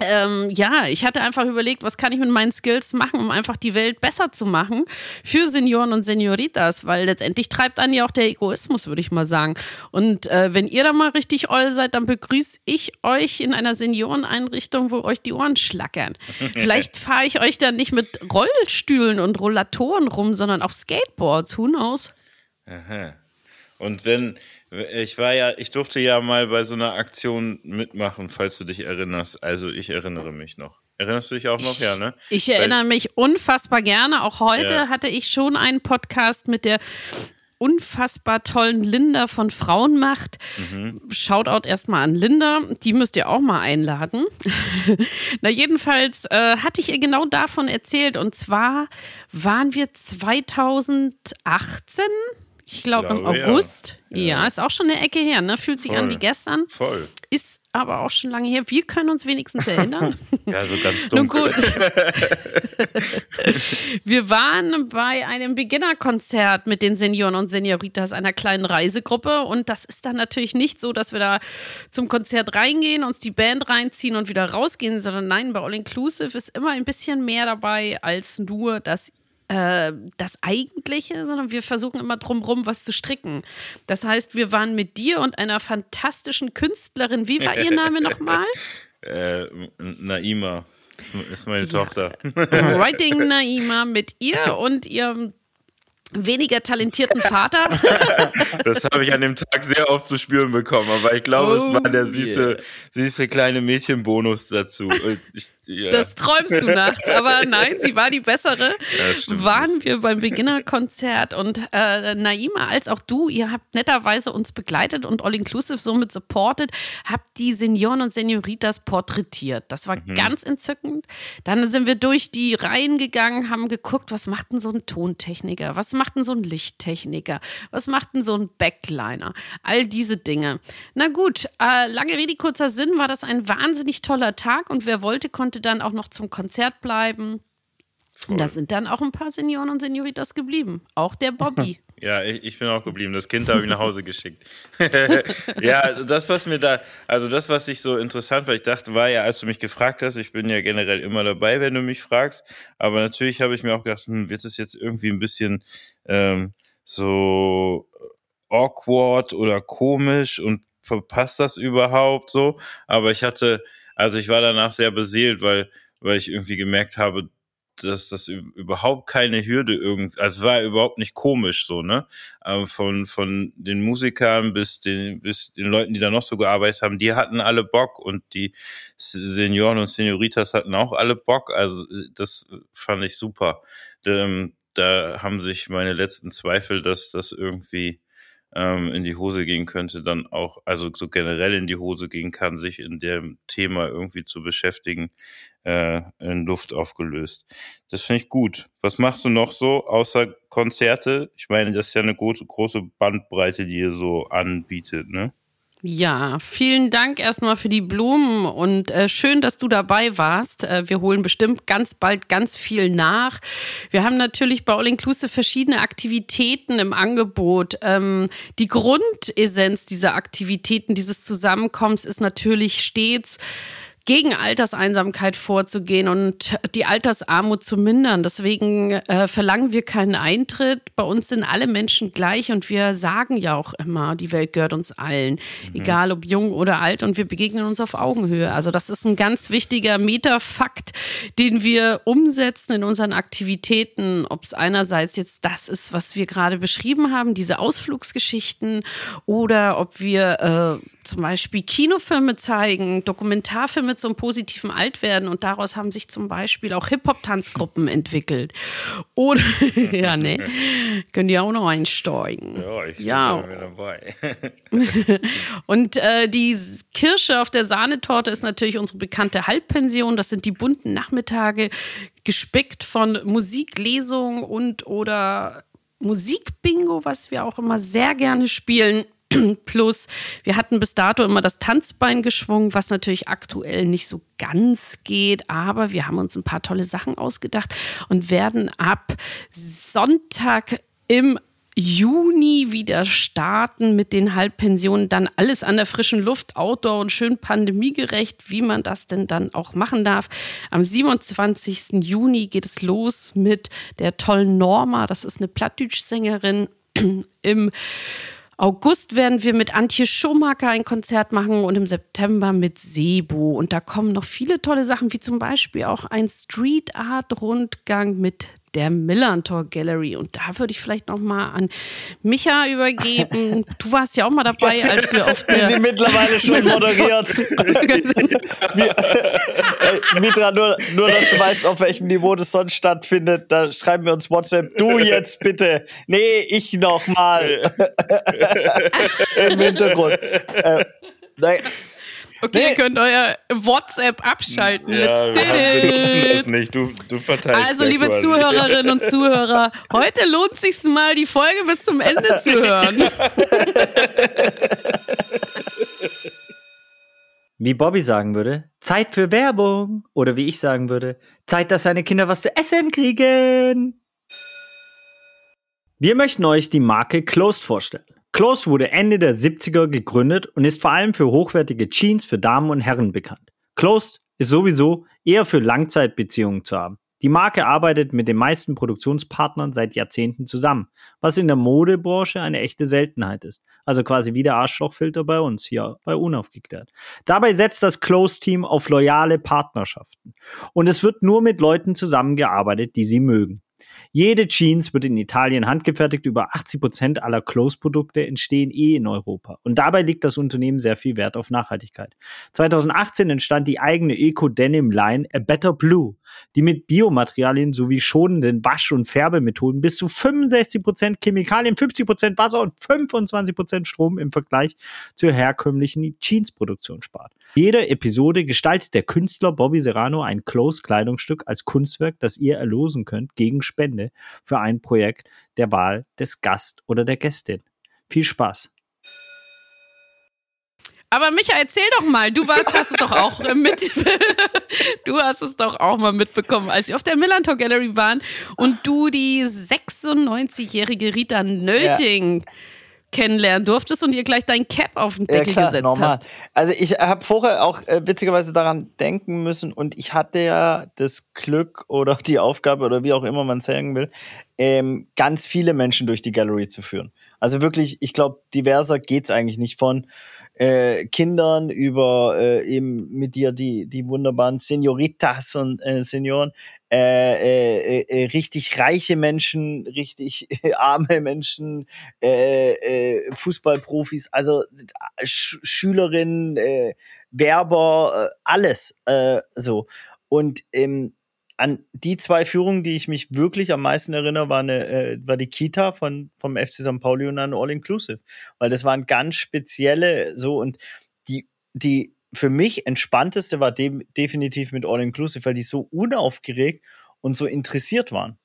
Speaker 3: Ähm, ja, ich hatte einfach überlegt, was kann ich mit meinen Skills machen, um einfach die Welt besser zu machen für Senioren und Senioritas, weil letztendlich treibt einen ja auch der Egoismus, würde ich mal sagen. Und äh, wenn ihr da mal richtig oll seid, dann begrüße ich euch in einer Senioreneinrichtung, wo euch die Ohren schlackern. Vielleicht fahre ich euch dann nicht mit Rollstühlen und Rollatoren rum, sondern auf Skateboards. Who knows?
Speaker 2: Aha. Und wenn, ich war ja, ich durfte ja mal bei so einer Aktion mitmachen, falls du dich erinnerst. Also ich erinnere mich noch. Erinnerst du dich auch noch? ja, ne?
Speaker 3: Ich erinnere mich unfassbar gerne. Auch heute
Speaker 2: Ja.
Speaker 3: hatte ich schon einen Podcast mit der unfassbar tollen Linda von Frauenmacht. Mhm. Shoutout erstmal an Linda, die müsst ihr auch mal einladen. Na, jedenfalls äh, hatte ich ihr genau davon erzählt und zwar waren wir 2018 ich glaube im August. Ja. ja. ist auch schon eine Ecke her, ne? Fühlt sich Voll. an wie gestern.
Speaker 2: Voll.
Speaker 3: Ist aber auch schon lange her. Wir können uns wenigstens erinnern.
Speaker 2: ja, so ganz dunkel. Nun gut.
Speaker 3: Wir waren bei einem Beginnerkonzert mit den Senioren und Senioritas einer kleinen Reisegruppe und das ist dann natürlich nicht so, dass wir da zum Konzert reingehen, uns die Band reinziehen und wieder rausgehen, sondern nein, bei All Inclusive ist immer ein bisschen mehr dabei als nur das äh, das Eigentliche, sondern wir versuchen immer drumherum was zu stricken. Das heißt, wir waren mit dir und einer fantastischen Künstlerin. Wie war ihr Name nochmal?
Speaker 2: äh, Naima. Das ist meine ja. Tochter.
Speaker 3: Writing Naima mit ihr und ihrem weniger talentierten Vater.
Speaker 2: das habe ich an dem Tag sehr oft zu spüren bekommen, aber ich glaube, oh, es war der süße, yeah. süße kleine Mädchenbonus dazu. Ich,
Speaker 3: ja. Das träumst du nachts, aber nein, sie war die bessere. Ja, Waren wir beim Beginnerkonzert und äh, Naima als auch du, ihr habt netterweise uns begleitet und All Inclusive somit supported, habt die Senioren und Senioritas porträtiert. Das war mhm. ganz entzückend. Dann sind wir durch die Reihen gegangen, haben geguckt, was macht denn so ein Tontechniker, was macht denn so ein Lichttechniker, was macht denn so ein Backliner, all diese Dinge. Na gut, äh, lange Rede, kurzer Sinn, war das ein wahnsinnig toller Tag und wer wollte, konnte dann auch noch zum Konzert bleiben. Voll. Und da sind dann auch ein paar Senioren und Senioritas geblieben. Auch der Bobby.
Speaker 2: Ja, ich, ich bin auch geblieben. Das Kind habe ich nach Hause geschickt. ja, das, was mir da, also das, was ich so interessant war, ich dachte, war ja, als du mich gefragt hast, ich bin ja generell immer dabei, wenn du mich fragst. Aber natürlich habe ich mir auch gedacht, hm, wird es jetzt irgendwie ein bisschen ähm, so awkward oder komisch und passt das überhaupt so? Aber ich hatte also ich war danach sehr beseelt, weil, weil ich irgendwie gemerkt habe, dass das überhaupt keine Hürde irgendwie, also es war überhaupt nicht komisch so, ne? Aber von, von den Musikern bis den, bis den Leuten, die da noch so gearbeitet haben, die hatten alle Bock und die Senioren und Senioritas hatten auch alle Bock. Also das fand ich super. Da, ähm, da haben sich meine letzten Zweifel, dass das irgendwie ähm, in die Hose gehen könnte, dann auch, also so generell in die Hose gehen kann, sich in dem Thema irgendwie zu beschäftigen, äh, in Luft aufgelöst. Das finde ich gut. Was machst du noch so außer Konzerte? Ich meine, das ist ja eine große, große Bandbreite, die ihr so anbietet, ne?
Speaker 3: Ja, vielen Dank erstmal für die Blumen und äh, schön, dass du dabei warst. Äh, wir holen bestimmt ganz bald ganz viel nach. Wir haben natürlich bei All Inclusive verschiedene Aktivitäten im Angebot. Ähm, die Grundessenz dieser Aktivitäten, dieses Zusammenkommens ist natürlich stets gegen Alterseinsamkeit vorzugehen und die Altersarmut zu mindern. Deswegen äh, verlangen wir keinen Eintritt. Bei uns sind alle Menschen gleich und wir sagen ja auch immer, die Welt gehört uns allen, mhm. egal ob jung oder alt und wir begegnen uns auf Augenhöhe. Also das ist ein ganz wichtiger Metafakt, den wir umsetzen in unseren Aktivitäten, ob es einerseits jetzt das ist, was wir gerade beschrieben haben, diese Ausflugsgeschichten oder ob wir äh, zum Beispiel Kinofilme zeigen, Dokumentarfilme mit so einem positiven Altwerden und daraus haben sich zum Beispiel auch Hip-Hop-Tanzgruppen entwickelt. Oder, ja, ne? Können die auch noch einsteigen.
Speaker 2: Ja, ich ja. bin dabei.
Speaker 3: und äh, die Kirsche auf der Sahnetorte ist natürlich unsere bekannte Halbpension. Das sind die bunten Nachmittage, gespickt von Musiklesung und oder Musikbingo, was wir auch immer sehr gerne spielen. Plus, wir hatten bis dato immer das Tanzbein geschwungen, was natürlich aktuell nicht so ganz geht, aber wir haben uns ein paar tolle Sachen ausgedacht und werden ab Sonntag im Juni wieder starten mit den Halbpensionen. Dann alles an der frischen Luft, Outdoor und schön pandemiegerecht, wie man das denn dann auch machen darf. Am 27. Juni geht es los mit der tollen Norma. Das ist eine Plattdeutsch-Sängerin im August werden wir mit Antje Schumacher ein Konzert machen und im September mit Sebo. Und da kommen noch viele tolle Sachen, wie zum Beispiel auch ein Street Art Rundgang mit der Millantor Gallery. Und da würde ich vielleicht noch mal an Micha übergeben. Du warst ja auch mal dabei, als wir auf der...
Speaker 1: Sie mittlerweile schon moderiert. Mitra, nur, nur, dass du weißt, auf welchem Niveau das sonst stattfindet, da schreiben wir uns WhatsApp. Du jetzt bitte. Nee, ich noch mal. Im Hintergrund. Äh,
Speaker 3: nein. Okay, nee. ihr könnt euer WhatsApp abschalten.
Speaker 2: Ja, wir das nicht. Du, du verteilst
Speaker 3: Also, liebe quasi. Zuhörerinnen und Zuhörer, heute lohnt es sich mal, die Folge bis zum Ende zu hören.
Speaker 1: Wie Bobby sagen würde, Zeit für Werbung. Oder wie ich sagen würde, Zeit, dass seine Kinder was zu essen kriegen. Wir möchten euch die Marke Closed vorstellen. Close wurde Ende der 70er gegründet und ist vor allem für hochwertige Jeans für Damen und Herren bekannt. Closed ist sowieso eher für Langzeitbeziehungen zu haben. Die Marke arbeitet mit den meisten Produktionspartnern seit Jahrzehnten zusammen, was in der Modebranche eine echte Seltenheit ist. Also quasi wie der Arschlochfilter bei uns hier bei Unaufgeklärt. Dabei setzt das Close-Team auf loyale Partnerschaften. Und es wird nur mit Leuten zusammengearbeitet, die sie mögen. Jede Jeans wird in Italien handgefertigt. Über 80 Prozent aller Close-Produkte entstehen eh in Europa. Und dabei liegt das Unternehmen sehr viel Wert auf Nachhaltigkeit. 2018 entstand die eigene Eco-Denim-Line A Better Blue, die mit Biomaterialien sowie schonenden Wasch- und Färbemethoden bis zu 65 Prozent Chemikalien, 50 Prozent Wasser und 25 Prozent Strom im Vergleich zur herkömmlichen Jeans-Produktion spart. Jede Episode gestaltet der Künstler Bobby Serrano ein Close-Kleidungsstück als Kunstwerk, das ihr erlosen könnt gegen Spende für ein Projekt der Wahl des Gast oder der Gästin. Viel Spaß!
Speaker 3: Aber Micha, erzähl doch mal, du warst, hast es doch auch mit, du hast es doch auch mal mitbekommen, als wir auf der Millantor Gallery waren und du die 96-jährige Rita Nöting ja kennenlernen durftest und ihr gleich dein Cap auf den Deckel ja, klar, gesetzt normal. hast.
Speaker 1: Also ich habe vorher auch äh, witzigerweise daran denken müssen und ich hatte ja das Glück oder die Aufgabe oder wie auch immer man sagen will, ähm, ganz viele Menschen durch die Gallery zu führen. Also wirklich, ich glaube, diverser geht's eigentlich nicht von äh, Kindern über äh, eben mit dir die, die wunderbaren Senioritas und äh, Senioren, äh, äh, äh, richtig reiche Menschen, richtig arme Menschen, äh, äh, Fußballprofis, also Sch Schülerinnen, Werber, alles so. Und ähm, an die zwei Führungen, die ich mich wirklich am meisten erinnere, war, eine, äh, war die Kita von, vom FC St. Pauli und an All Inclusive. Weil das waren ganz spezielle so und die, die für mich entspannteste war de definitiv mit All Inclusive, weil die so unaufgeregt und so interessiert waren.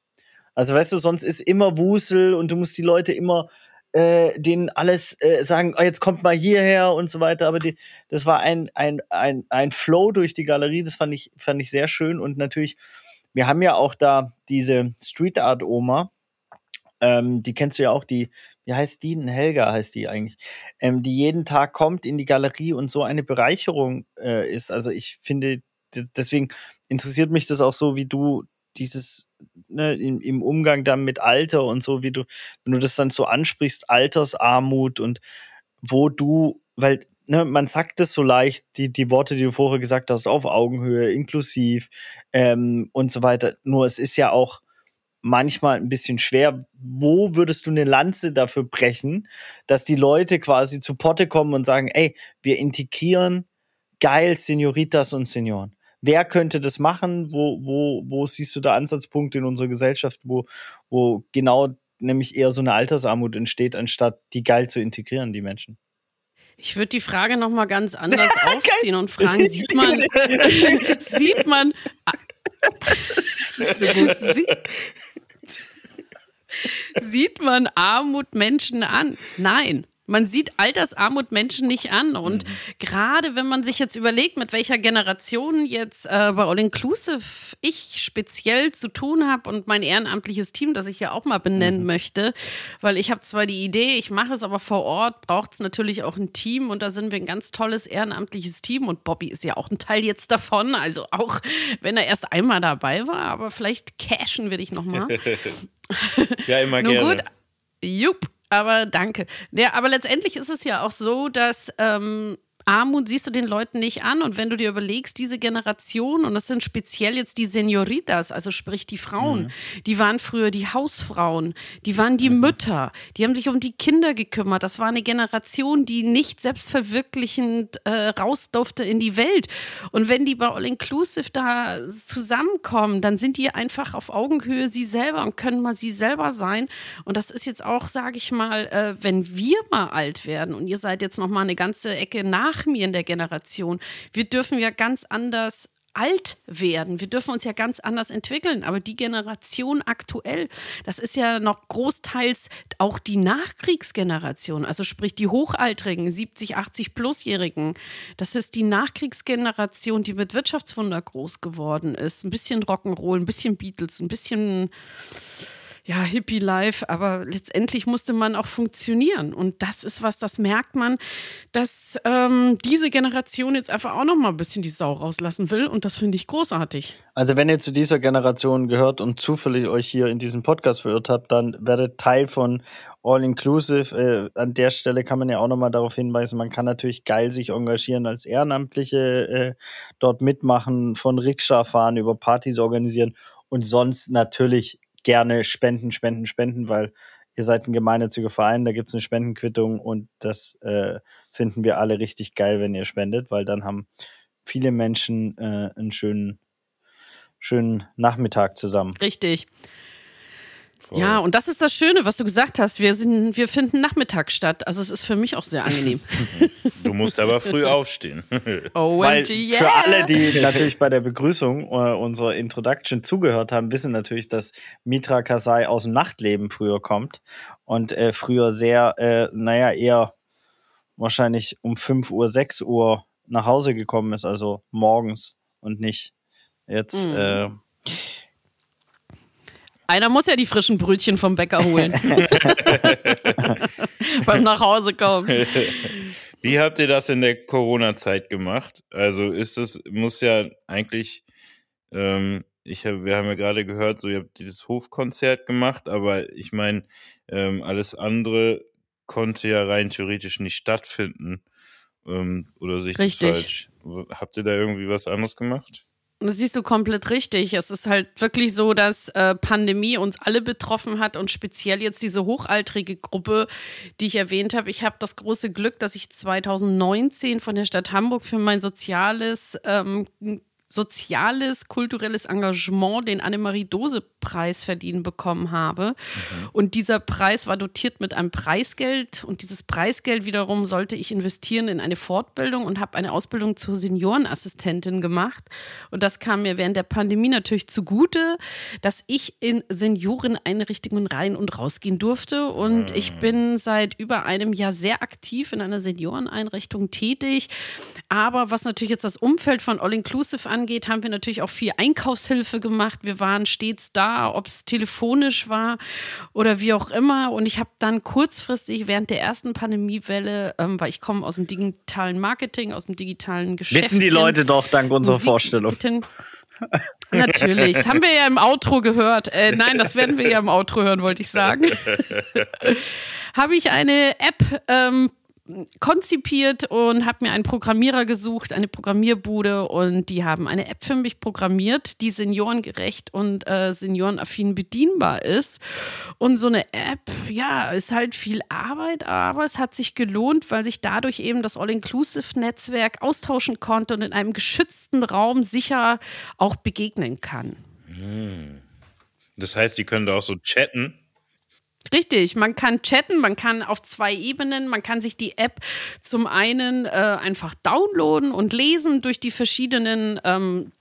Speaker 1: Also weißt du, sonst ist immer Wusel und du musst die Leute immer äh, denen alles äh, sagen, oh, jetzt kommt mal hierher und so weiter. Aber die, das war ein, ein, ein, ein Flow durch die Galerie, das fand ich, fand ich sehr schön und natürlich wir haben ja auch da diese Street Art Oma, ähm, die kennst du ja auch, die, wie heißt die? Helga heißt die eigentlich, ähm, die jeden Tag kommt in die Galerie und so eine Bereicherung äh, ist. Also ich finde, deswegen interessiert mich das auch so, wie du dieses ne, im, im Umgang dann mit Alter und so, wie du, wenn du das dann so ansprichst, Altersarmut und wo du, weil ne, man sagt es so leicht, die, die Worte, die du vorher gesagt hast, auf Augenhöhe, inklusiv ähm, und so weiter. Nur es ist ja auch manchmal ein bisschen schwer. Wo würdest du eine Lanze dafür brechen, dass die Leute quasi zu Potte kommen und sagen, ey, wir integrieren geil Senioritas und Senioren? Wer könnte das machen? Wo, wo, wo siehst du da Ansatzpunkte in unserer Gesellschaft, wo, wo genau nämlich eher so eine Altersarmut entsteht, anstatt die geil zu integrieren, die Menschen?
Speaker 3: Ich würde die Frage noch mal ganz anders aufziehen und fragen: Sieht man, sieht man, so Sie, sieht man Armut Menschen an? Nein. Man sieht Altersarmut Menschen nicht an. Und mhm. gerade wenn man sich jetzt überlegt, mit welcher Generation jetzt äh, bei All Inclusive ich speziell zu tun habe und mein ehrenamtliches Team, das ich ja auch mal benennen mhm. möchte, weil ich habe zwar die Idee, ich mache es aber vor Ort, braucht es natürlich auch ein Team und da sind wir ein ganz tolles ehrenamtliches Team und Bobby ist ja auch ein Teil jetzt davon, also auch wenn er erst einmal dabei war, aber vielleicht cashen wir dich nochmal.
Speaker 2: ja, immer Nur gerne. Gut.
Speaker 3: Jupp aber danke. Ja, aber letztendlich ist es ja auch so, dass ähm, Armut siehst du den Leuten nicht an. Und wenn du dir überlegst, diese Generation, und das sind speziell jetzt die Senioritas, also sprich die Frauen, mhm. die waren früher die Hausfrauen, die waren die mhm. Mütter, die haben sich um die Kinder gekümmert. Das war eine Generation, die nicht selbstverwirklichend äh, raus durfte in die Welt. Und wenn die bei All Inclusive da zusammenkommen, dann sind die einfach auf Augenhöhe sie selber und können mal sie selber sein. Und das ist jetzt auch, sage ich mal, äh, wenn wir mal alt werden und ihr seid jetzt noch mal eine ganze Ecke nach mir in der Generation, wir dürfen ja ganz anders alt werden. Wir dürfen uns ja ganz anders entwickeln. Aber die Generation aktuell, das ist ja noch großteils auch die Nachkriegsgeneration. Also sprich die Hochaltrigen, 70, 80 Plusjährigen. Das ist die Nachkriegsgeneration, die mit Wirtschaftswunder groß geworden ist. Ein bisschen Rock'n'Roll, ein bisschen Beatles, ein bisschen ja, Hippie-Life, aber letztendlich musste man auch funktionieren. Und das ist was, das merkt man, dass ähm, diese Generation jetzt einfach auch noch mal ein bisschen die Sau rauslassen will. Und das finde ich großartig.
Speaker 1: Also wenn ihr zu dieser Generation gehört und zufällig euch hier in diesem Podcast verirrt habt, dann werdet Teil von All Inclusive. Äh, an der Stelle kann man ja auch noch mal darauf hinweisen, man kann natürlich geil sich engagieren als Ehrenamtliche, äh, dort mitmachen, von Rikscha fahren, über Partys organisieren und sonst natürlich gerne spenden, spenden, spenden, weil ihr seid ein gemeinnütziger Verein, da gibt es eine Spendenquittung und das äh, finden wir alle richtig geil, wenn ihr spendet, weil dann haben viele Menschen äh, einen schönen, schönen Nachmittag zusammen.
Speaker 3: Richtig. Voll. Ja, und das ist das Schöne, was du gesagt hast. Wir, sind, wir finden Nachmittag statt. Also es ist für mich auch sehr angenehm.
Speaker 2: Du musst aber früh aufstehen.
Speaker 1: Oh, Weil yeah. Für alle, die natürlich bei der Begrüßung äh, unserer Introduction zugehört haben, wissen natürlich, dass Mitra Kasai aus dem Nachtleben früher kommt und äh, früher sehr, äh, naja, eher wahrscheinlich um 5 Uhr, 6 Uhr nach Hause gekommen ist, also morgens und nicht jetzt. Mhm.
Speaker 3: Einer muss ja die frischen Brötchen vom Bäcker holen. Beim Nachhausekommen.
Speaker 2: Wie habt ihr das in der Corona-Zeit gemacht? Also ist es, muss ja eigentlich, ähm, ich hab, wir haben ja gerade gehört, so ihr habt dieses Hofkonzert gemacht, aber ich meine, ähm, alles andere konnte ja rein theoretisch nicht stattfinden. Ähm, oder sich falsch? Habt ihr da irgendwie was anderes gemacht?
Speaker 3: Das siehst du komplett richtig. Es ist halt wirklich so, dass äh, Pandemie uns alle betroffen hat und speziell jetzt diese hochaltrige Gruppe, die ich erwähnt habe. Ich habe das große Glück, dass ich 2019 von der Stadt Hamburg für mein soziales ähm, soziales, kulturelles Engagement den Annemarie-Dose-Preis verdienen bekommen habe. Mhm. Und dieser Preis war dotiert mit einem Preisgeld. Und dieses Preisgeld wiederum sollte ich investieren in eine Fortbildung und habe eine Ausbildung zur Seniorenassistentin gemacht. Und das kam mir während der Pandemie natürlich zugute, dass ich in Senioreneinrichtungen rein und rausgehen durfte. Und mhm. ich bin seit über einem Jahr sehr aktiv in einer Senioreneinrichtung tätig. Aber was natürlich jetzt das Umfeld von All Inclusive angeht, haben wir natürlich auch viel Einkaufshilfe gemacht. Wir waren stets da, ob es telefonisch war oder wie auch immer. Und ich habe dann kurzfristig während der ersten Pandemiewelle, ähm, weil ich komme aus dem digitalen Marketing, aus dem digitalen Geschäft.
Speaker 1: Wissen die Leute doch dank unserer Musik Vorstellung.
Speaker 3: Natürlich, das haben wir ja im Outro gehört. Äh, nein, das werden wir ja im Outro hören, wollte ich sagen. habe ich eine App ähm, konzipiert und habe mir einen Programmierer gesucht, eine Programmierbude und die haben eine App für mich programmiert, die seniorengerecht und äh, seniorenaffin bedienbar ist. Und so eine App, ja, ist halt viel Arbeit, aber es hat sich gelohnt, weil sich dadurch eben das All-Inclusive-Netzwerk austauschen konnte und in einem geschützten Raum sicher auch begegnen kann. Hm.
Speaker 2: Das heißt, die können da auch so chatten
Speaker 3: Richtig, man kann chatten, man kann auf zwei Ebenen, man kann sich die App zum einen äh, einfach downloaden und lesen durch die verschiedenen ähm,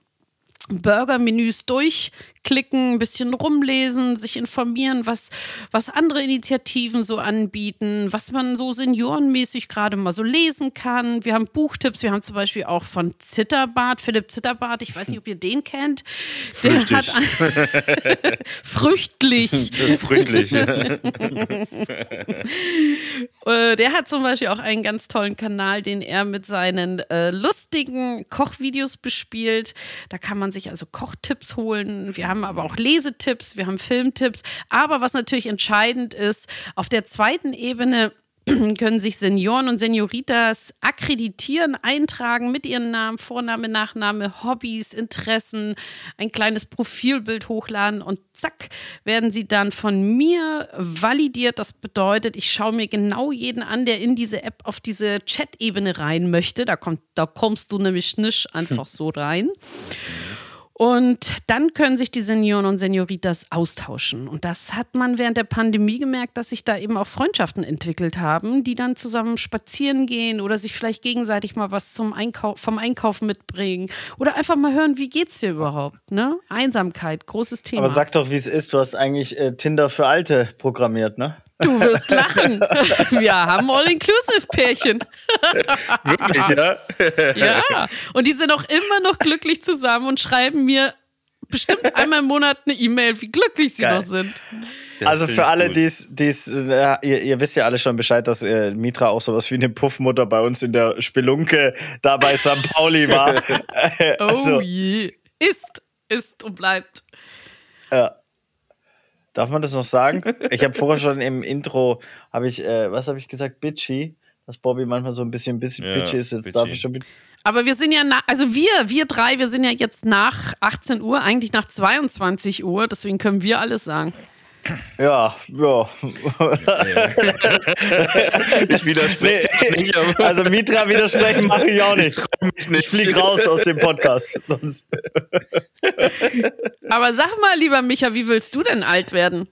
Speaker 3: Burger-Menüs durchklicken, ein bisschen rumlesen, sich informieren, was, was andere Initiativen so anbieten, was man so seniorenmäßig gerade mal so lesen kann. Wir haben Buchtipps, wir haben zum Beispiel auch von Zitterbart, Philipp Zitterbart, ich weiß nicht, ob ihr den kennt. Der hat früchtlich.
Speaker 2: früchtlich.
Speaker 3: Äh, der hat zum Beispiel auch einen ganz tollen Kanal, den er mit seinen äh, lustigen Kochvideos bespielt. Da kann man sich also Kochtipps holen. Wir haben aber auch Lesetipps, wir haben Filmtipps. Aber was natürlich entscheidend ist, auf der zweiten Ebene können sich Senioren und Senioritas akkreditieren, eintragen mit ihren Namen, Vorname, Nachname, Hobbys, Interessen, ein kleines Profilbild hochladen und zack, werden sie dann von mir validiert. Das bedeutet, ich schaue mir genau jeden an, der in diese App auf diese Chat-Ebene rein möchte. Da, kommt, da kommst du nämlich nicht einfach so rein. Und dann können sich die Senioren und Senioritas austauschen. Und das hat man während der Pandemie gemerkt, dass sich da eben auch Freundschaften entwickelt haben, die dann zusammen spazieren gehen oder sich vielleicht gegenseitig mal was zum Einkauf, vom Einkaufen mitbringen oder einfach mal hören, wie geht's dir überhaupt? Ne? Einsamkeit, großes Thema.
Speaker 1: Aber sag doch, wie es ist. Du hast eigentlich äh, Tinder für Alte programmiert, ne?
Speaker 3: Du wirst lachen. Wir haben All-Inclusive-Pärchen.
Speaker 2: Wirklich, ja?
Speaker 3: ja. Und die sind auch immer noch glücklich zusammen und schreiben mir bestimmt einmal im Monat eine E-Mail, wie glücklich sie
Speaker 1: Geil.
Speaker 3: noch sind.
Speaker 2: Das
Speaker 1: also für alle, die es, äh, ihr, ihr wisst ja alle schon Bescheid, dass äh, Mitra auch sowas wie eine Puffmutter bei uns in der Spelunke da bei St. Pauli war.
Speaker 3: Oh
Speaker 1: also,
Speaker 3: je. Ist, ist und bleibt.
Speaker 1: ja. Darf man das noch sagen? Ich habe vorher schon im Intro, habe ich, äh, was habe ich gesagt, bitchy, dass Bobby manchmal so ein bisschen, bisschen
Speaker 2: Ja,
Speaker 1: bitchy ist. Jetzt
Speaker 2: bitchy.
Speaker 1: darf ich schon
Speaker 3: Aber wir sind ja, na, also wir, wir drei, wir sind ja jetzt nach 18 Uhr, eigentlich nach 22 Uhr, deswegen können wir alles sagen.
Speaker 1: Ja, ja.
Speaker 2: Ich widerspreche
Speaker 1: Nee,
Speaker 2: nicht, aber
Speaker 1: also Mitra widersprechen mache ich auch nicht.
Speaker 2: mich nicht.
Speaker 1: Ich flieg raus aus dem Podcast. Sonst.
Speaker 3: Aber sag mal, lieber Micha, wie willst du denn alt werden?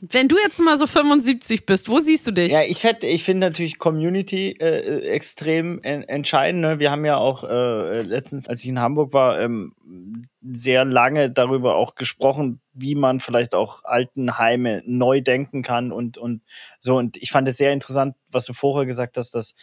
Speaker 3: Wenn du jetzt mal so 75 bist, wo siehst du dich?
Speaker 1: Ja, ich hätte, ich finde natürlich Community äh, extrem en entscheidend. Ne? Wir haben ja auch äh, letztens, als ich in Hamburg war, ähm, sehr lange darüber auch gesprochen, wie man vielleicht auch Altenheime neu denken kann und und so. Und ich fand es sehr interessant, was du vorher gesagt hast, dass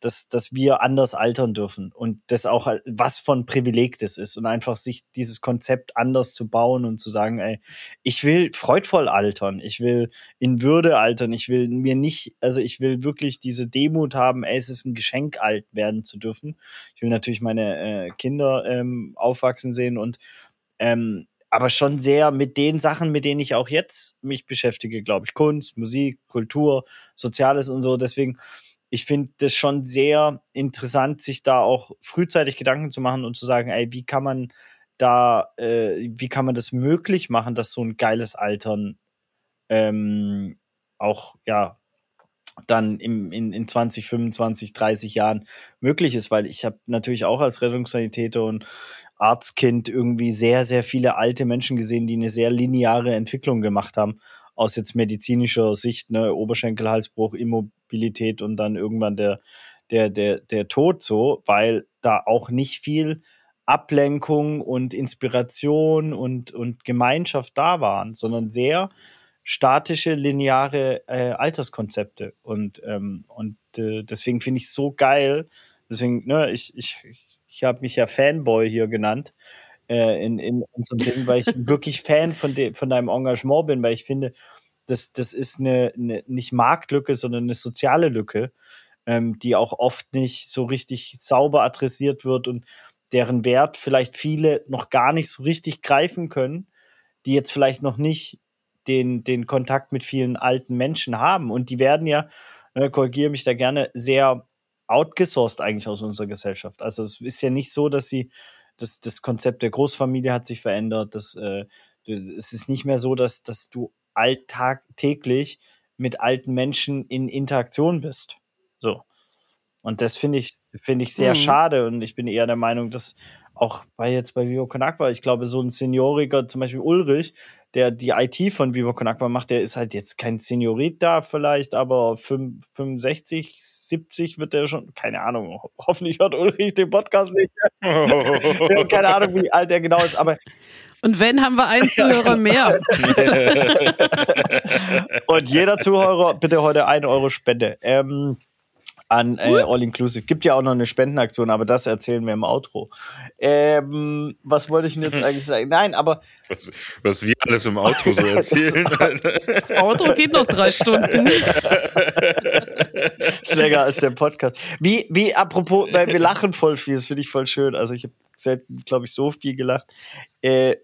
Speaker 1: dass, dass wir anders altern dürfen und das auch äh, was von Privileg das ist und einfach sich dieses Konzept anders zu bauen und zu sagen, ey, ich will freudvoll altern, ich will in Würde altern, ich will mir nicht, also ich will wirklich diese Demut haben, ey, es ist ein Geschenk, alt werden zu dürfen. Ich will natürlich meine äh, Kinder ähm, aufwachsen sehen und ähm, aber schon sehr mit den Sachen, mit denen ich auch jetzt mich beschäftige, glaube ich. Kunst, Musik, Kultur, Soziales und so. Deswegen, ich finde das schon sehr interessant, sich da auch frühzeitig Gedanken zu machen und zu sagen, ey, wie kann man da, äh, wie kann man das möglich machen, dass so ein geiles Altern ähm, auch, ja, dann im, in, in 20, 25, 30 Jahren möglich ist, weil ich habe natürlich auch als Rettungssanitäter und Arztkind irgendwie sehr, sehr viele alte Menschen gesehen, die eine sehr lineare Entwicklung gemacht haben, aus jetzt medizinischer Sicht, ne, Oberschenkelhalsbruch, Immobilität und dann irgendwann der, der, der, der Tod so, weil da auch nicht viel Ablenkung und Inspiration und, und Gemeinschaft da waren, sondern sehr statische, lineare äh, Alterskonzepte. Und, ähm, und äh, deswegen finde ich es so geil. Deswegen, ne, ich, ich, ich habe mich ja Fanboy hier genannt äh, in, in unserem Ding, weil ich wirklich Fan von, de, von deinem Engagement bin, weil ich finde, das, das ist eine, eine nicht Marktlücke, sondern eine soziale Lücke, ähm, die auch oft nicht so richtig sauber adressiert wird und deren Wert vielleicht viele noch gar nicht so richtig greifen können, die jetzt vielleicht noch nicht den, den Kontakt mit vielen alten Menschen haben. Und die werden ja, äh, korrigiere mich da gerne, sehr outgesourced eigentlich aus unserer Gesellschaft. Also es ist ja nicht so, dass sie, das, das Konzept der Großfamilie hat sich verändert. Das, äh, es ist nicht mehr so, dass, dass du alltagtäglich mit alten Menschen in Interaktion bist. So. Und das finde ich, finde ich sehr
Speaker 3: Mhm.
Speaker 1: schade. Und ich bin eher der Meinung, dass auch bei jetzt bei Vivo Con Agua, ich glaube, so ein Senioriger, zum Beispiel Ulrich, der die IT von Vivo Con Agua macht, der ist halt jetzt kein Seniorit da vielleicht, aber fünf- 65, 70 wird der schon, keine Ahnung, ho hoffentlich hört Ulrich den Podcast nicht. Keine Ahnung, wie alt er genau ist, aber
Speaker 3: Und wenn, haben wir einen Zuhörer mehr.
Speaker 1: und jeder Zuhörer bitte heute 1 Euro Spende. Ähm, an äh, All Inclusive. Gibt ja auch noch eine Spendenaktion, aber das erzählen wir im Outro. Ähm, was wollte ich denn jetzt eigentlich sagen? Nein, aber
Speaker 2: Was, was wir alles im Auto so erzählen.
Speaker 3: Das Auto geht noch drei Stunden.
Speaker 1: ist länger als der Podcast. Wie, wie, apropos, weil wir lachen voll viel, das finde ich voll schön. Also ich habe selten, glaube ich, so viel gelacht. Äh,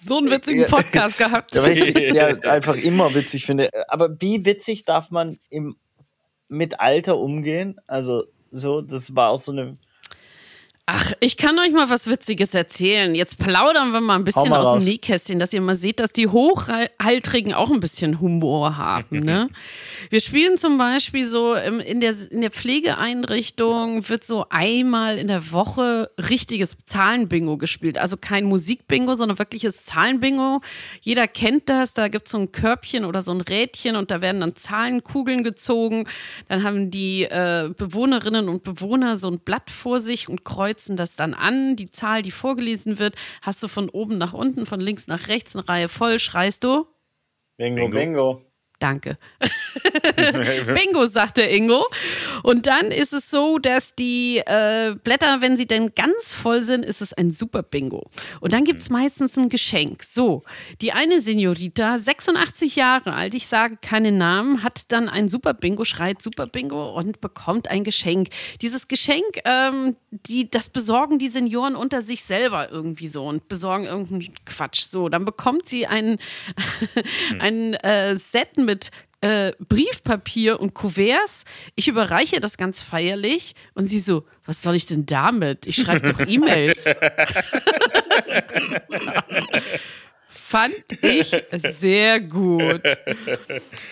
Speaker 3: So einen witzigen Podcast gehabt.
Speaker 1: Ja, weil ich ja, einfach immer witzig finde. Aber wie witzig darf man im mit Alter umgehen? Also so, das war auch so eine
Speaker 3: Ach, ich kann euch mal was Witziges erzählen. Jetzt plaudern wir mal ein bisschen
Speaker 1: mal
Speaker 3: aus
Speaker 1: raus.
Speaker 3: dem Nähkästchen, dass ihr mal seht, dass die Hochhaltrigen auch ein bisschen Humor haben. Ne? Wir spielen zum Beispiel so im, in, der, in der Pflegeeinrichtung wird so einmal in der Woche richtiges Zahlenbingo gespielt. Also kein Musikbingo, sondern wirkliches Zahlenbingo. Jeder kennt das. Da gibt es so ein Körbchen oder so ein Rädchen und da werden dann Zahlenkugeln gezogen. Dann haben die äh, Bewohnerinnen und Bewohner so ein Blatt vor sich und kreuzen das dann an. Die Zahl, die vorgelesen wird, hast du von oben nach unten, von links nach rechts eine Reihe voll. Schreist du?
Speaker 1: Bingo,
Speaker 2: Bingo.
Speaker 1: Bingo.
Speaker 3: Danke. Bingo, sagt der Ingo. Und dann ist es so, dass die äh, Blätter, wenn sie denn ganz voll sind, ist es ein super Bingo. Und dann gibt es meistens ein Geschenk. So, die eine Seniorita, 86 Jahre alt, ich sage keinen Namen, hat dann ein super Bingo, schreit super Bingo und bekommt ein Geschenk. Dieses Geschenk, ähm, die, das besorgen die Senioren unter sich selber irgendwie so und besorgen irgendeinen Quatsch. So, dann bekommt sie ein, ein äh, Set mit äh, Briefpapier und Kuverts. Ich überreiche das ganz feierlich und sie so, was soll ich denn damit? Ich schreibe doch E-Mails. Fand ich sehr gut.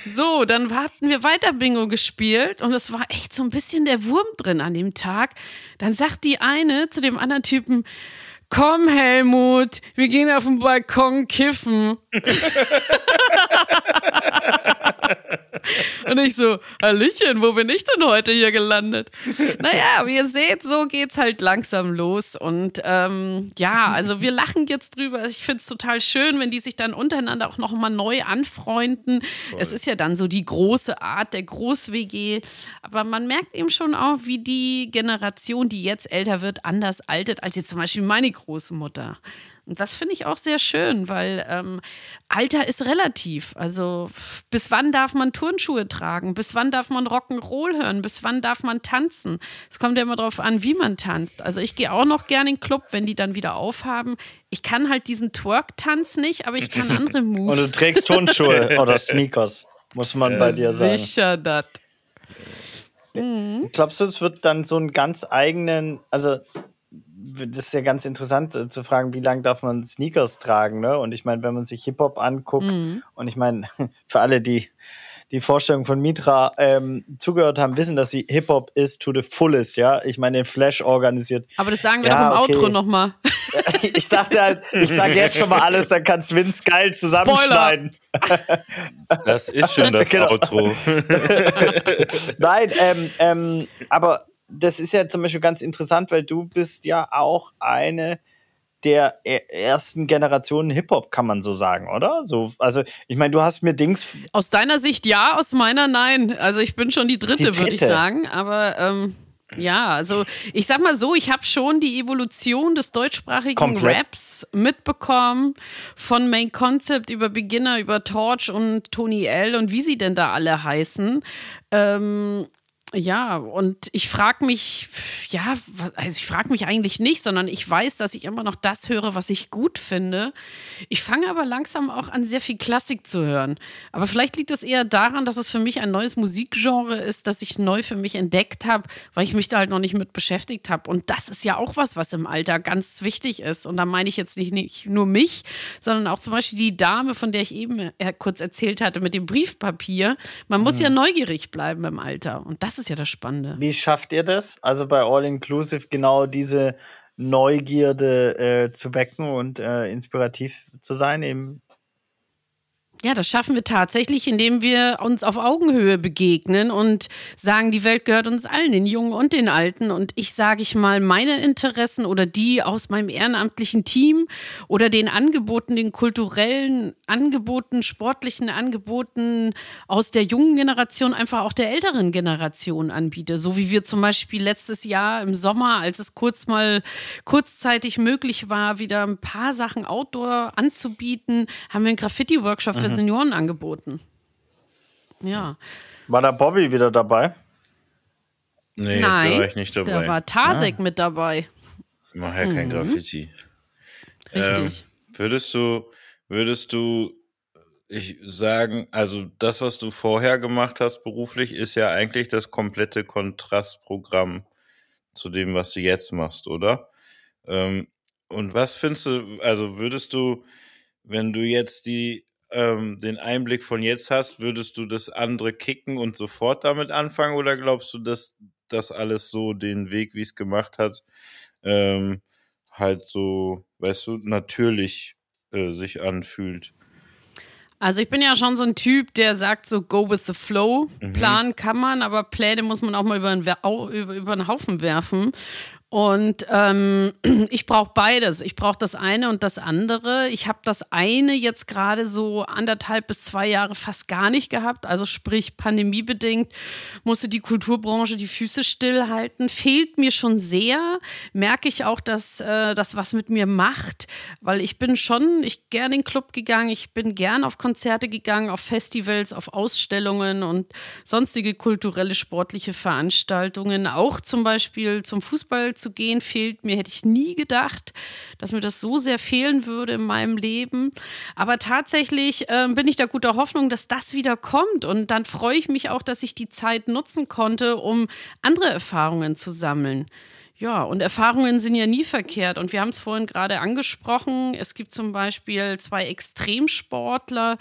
Speaker 3: So, dann hatten wir weiter Bingo gespielt und es war echt so ein bisschen der Wurm drin an dem Tag. Dann sagt die eine zu dem anderen Typen, komm Helmut, wir gehen auf den Balkon kiffen. Und ich so, Hallöchen, wo bin ich denn heute hier gelandet? Naja, wie ihr seht, so geht's halt langsam los. Und ähm, ja, also wir lachen jetzt drüber. Ich find's total schön, wenn die sich dann untereinander auch nochmal neu anfreunden. Es ist ja dann so die große Art der Groß-WG. Aber man merkt eben schon auch, wie die Generation, die jetzt älter wird, anders altet als jetzt zum Beispiel meine Großmutter. Und das finde ich auch sehr schön, weil ähm, Alter ist relativ. Also bis wann darf man Turnschuhe tragen? Bis wann darf man Rock'n'Roll hören? Bis wann darf man tanzen? Es kommt ja immer darauf an, wie man tanzt. Also ich gehe auch noch gerne in den Club, wenn die dann wieder aufhaben. Ich kann halt diesen Twerk-Tanz nicht, aber ich kann andere
Speaker 1: Und du
Speaker 3: Moves.
Speaker 1: trägst Turnschuhe oder Sneakers, muss man bei dir sagen.
Speaker 3: Sicher das.
Speaker 1: Glaubst du, es wird dann so einen ganz eigenen, also das ist ja ganz interessant äh, zu fragen, wie lange darf man Sneakers tragen, ne? Und ich meine, wenn man sich Hip-Hop anguckt, und ich meine, für alle, die die Vorstellung von Mitra ähm, zugehört haben, wissen, dass sie Hip-Hop ist to the fullest, ja? Ich meine, den Flash organisiert.
Speaker 3: Aber das sagen wir
Speaker 1: Ja,
Speaker 3: doch im
Speaker 1: okay.
Speaker 3: Outro nochmal.
Speaker 1: ich dachte halt, ich sage jetzt schon mal alles, dann kannst Vince geil zusammenschneiden.
Speaker 2: Das ist schon das
Speaker 1: Genau.
Speaker 2: Outro.
Speaker 1: Nein, ähm, ähm, aber das ist ja zum Beispiel ganz interessant, weil du bist ja auch eine der e- ersten Generationen Hip-Hop, kann man so sagen, oder? So, also, ich meine, du hast mir Dings.
Speaker 3: Aus deiner Sicht ja, aus meiner nein. Also ich bin schon die dritte,
Speaker 1: Die
Speaker 3: würde ich
Speaker 1: dritte.
Speaker 3: sagen. Aber ähm, ja, also ich sag mal so, ich habe schon die Evolution des deutschsprachigen
Speaker 1: Komplett.
Speaker 3: Raps mitbekommen. Von Main Concept über Beginner, über Torch und Tony L. und wie sie denn da alle heißen. Ähm, ja, und ich frage mich, ja, also ich frage mich eigentlich nicht, sondern ich weiß, dass ich immer noch das höre, was ich gut finde. Ich fange aber langsam auch an, sehr viel Klassik zu hören. Aber vielleicht liegt es eher daran, dass es für mich ein neues Musikgenre ist, das ich neu für mich entdeckt habe, weil ich mich da halt noch nicht mit beschäftigt habe. Und das ist ja auch was, was im Alter ganz wichtig ist. Und da meine ich jetzt nicht, nicht nur mich, sondern auch zum Beispiel die Dame, von der ich eben äh, kurz erzählt hatte, mit dem Briefpapier. Man muss ja neugierig bleiben im Alter. Und das ist ja das Spannende.
Speaker 1: Wie schafft ihr das? Also bei All Inclusive genau diese Neugierde äh, zu wecken und äh, inspirativ zu sein, eben
Speaker 3: Ja, das schaffen wir tatsächlich, indem wir uns auf Augenhöhe begegnen und sagen, die Welt gehört uns allen, den Jungen und den Alten. Und ich sage ich mal, meine Interessen oder die aus meinem ehrenamtlichen Team oder den Angeboten, den kulturellen Angeboten, sportlichen Angeboten aus der jungen Generation einfach auch der älteren Generation anbiete. So wie wir zum Beispiel letztes Jahr im Sommer, als es kurz mal kurzzeitig möglich war, wieder ein paar Sachen Outdoor anzubieten, haben wir einen Graffiti-Workshop für Senioren angeboten. Ja.
Speaker 1: war da Bobby wieder dabei?
Speaker 2: Nee,
Speaker 3: Nein,
Speaker 2: da war ich nicht dabei.
Speaker 3: da war Tasek mit dabei.
Speaker 2: Ich mache ja kein Graffiti.
Speaker 3: Richtig.
Speaker 2: Ähm, würdest du, würdest du ich sagen, also das, was du vorher gemacht hast beruflich, ist ja eigentlich das komplette Kontrastprogramm zu dem, was du jetzt machst, oder? Ähm, und was findest du, also würdest du, wenn du jetzt die, ähm, den Einblick von jetzt hast, würdest du das andere kicken und sofort damit anfangen oder glaubst du, dass das alles so den Weg, wie es gemacht hat, ähm, halt so, weißt du, natürlich äh, sich anfühlt?
Speaker 3: Also ich bin ja schon so ein Typ, der sagt so go with the flow. Mhm. Planen kann man, aber Pläne muss man auch mal über den, über, über den Haufen werfen. Und ähm, ich brauche beides. Ich brauche das eine und das andere. Ich habe das eine jetzt gerade so anderthalb bis zwei Jahre fast gar nicht gehabt. Also sprich pandemiebedingt musste die Kulturbranche die Füße stillhalten. Fehlt mir schon sehr. Merke ich auch, dass äh, das was mit mir macht, weil ich bin schon, ich gerne in den Club gegangen. Ich bin gern auf Konzerte gegangen, auf Festivals, auf Ausstellungen und sonstige kulturelle, sportliche Veranstaltungen. Auch zum Beispiel zum Fußball zu gehen, fehlt mir. Hätte ich nie gedacht, dass mir das so sehr fehlen würde in meinem Leben. Aber tatsächlich äh, bin ich da guter Hoffnung, dass das wieder kommt. Und dann freue ich mich auch, dass ich die Zeit nutzen konnte, um andere Erfahrungen zu sammeln. Ja, und Erfahrungen sind ja nie verkehrt. Und wir haben es vorhin gerade angesprochen. Es gibt zum Beispiel zwei Extremsportler,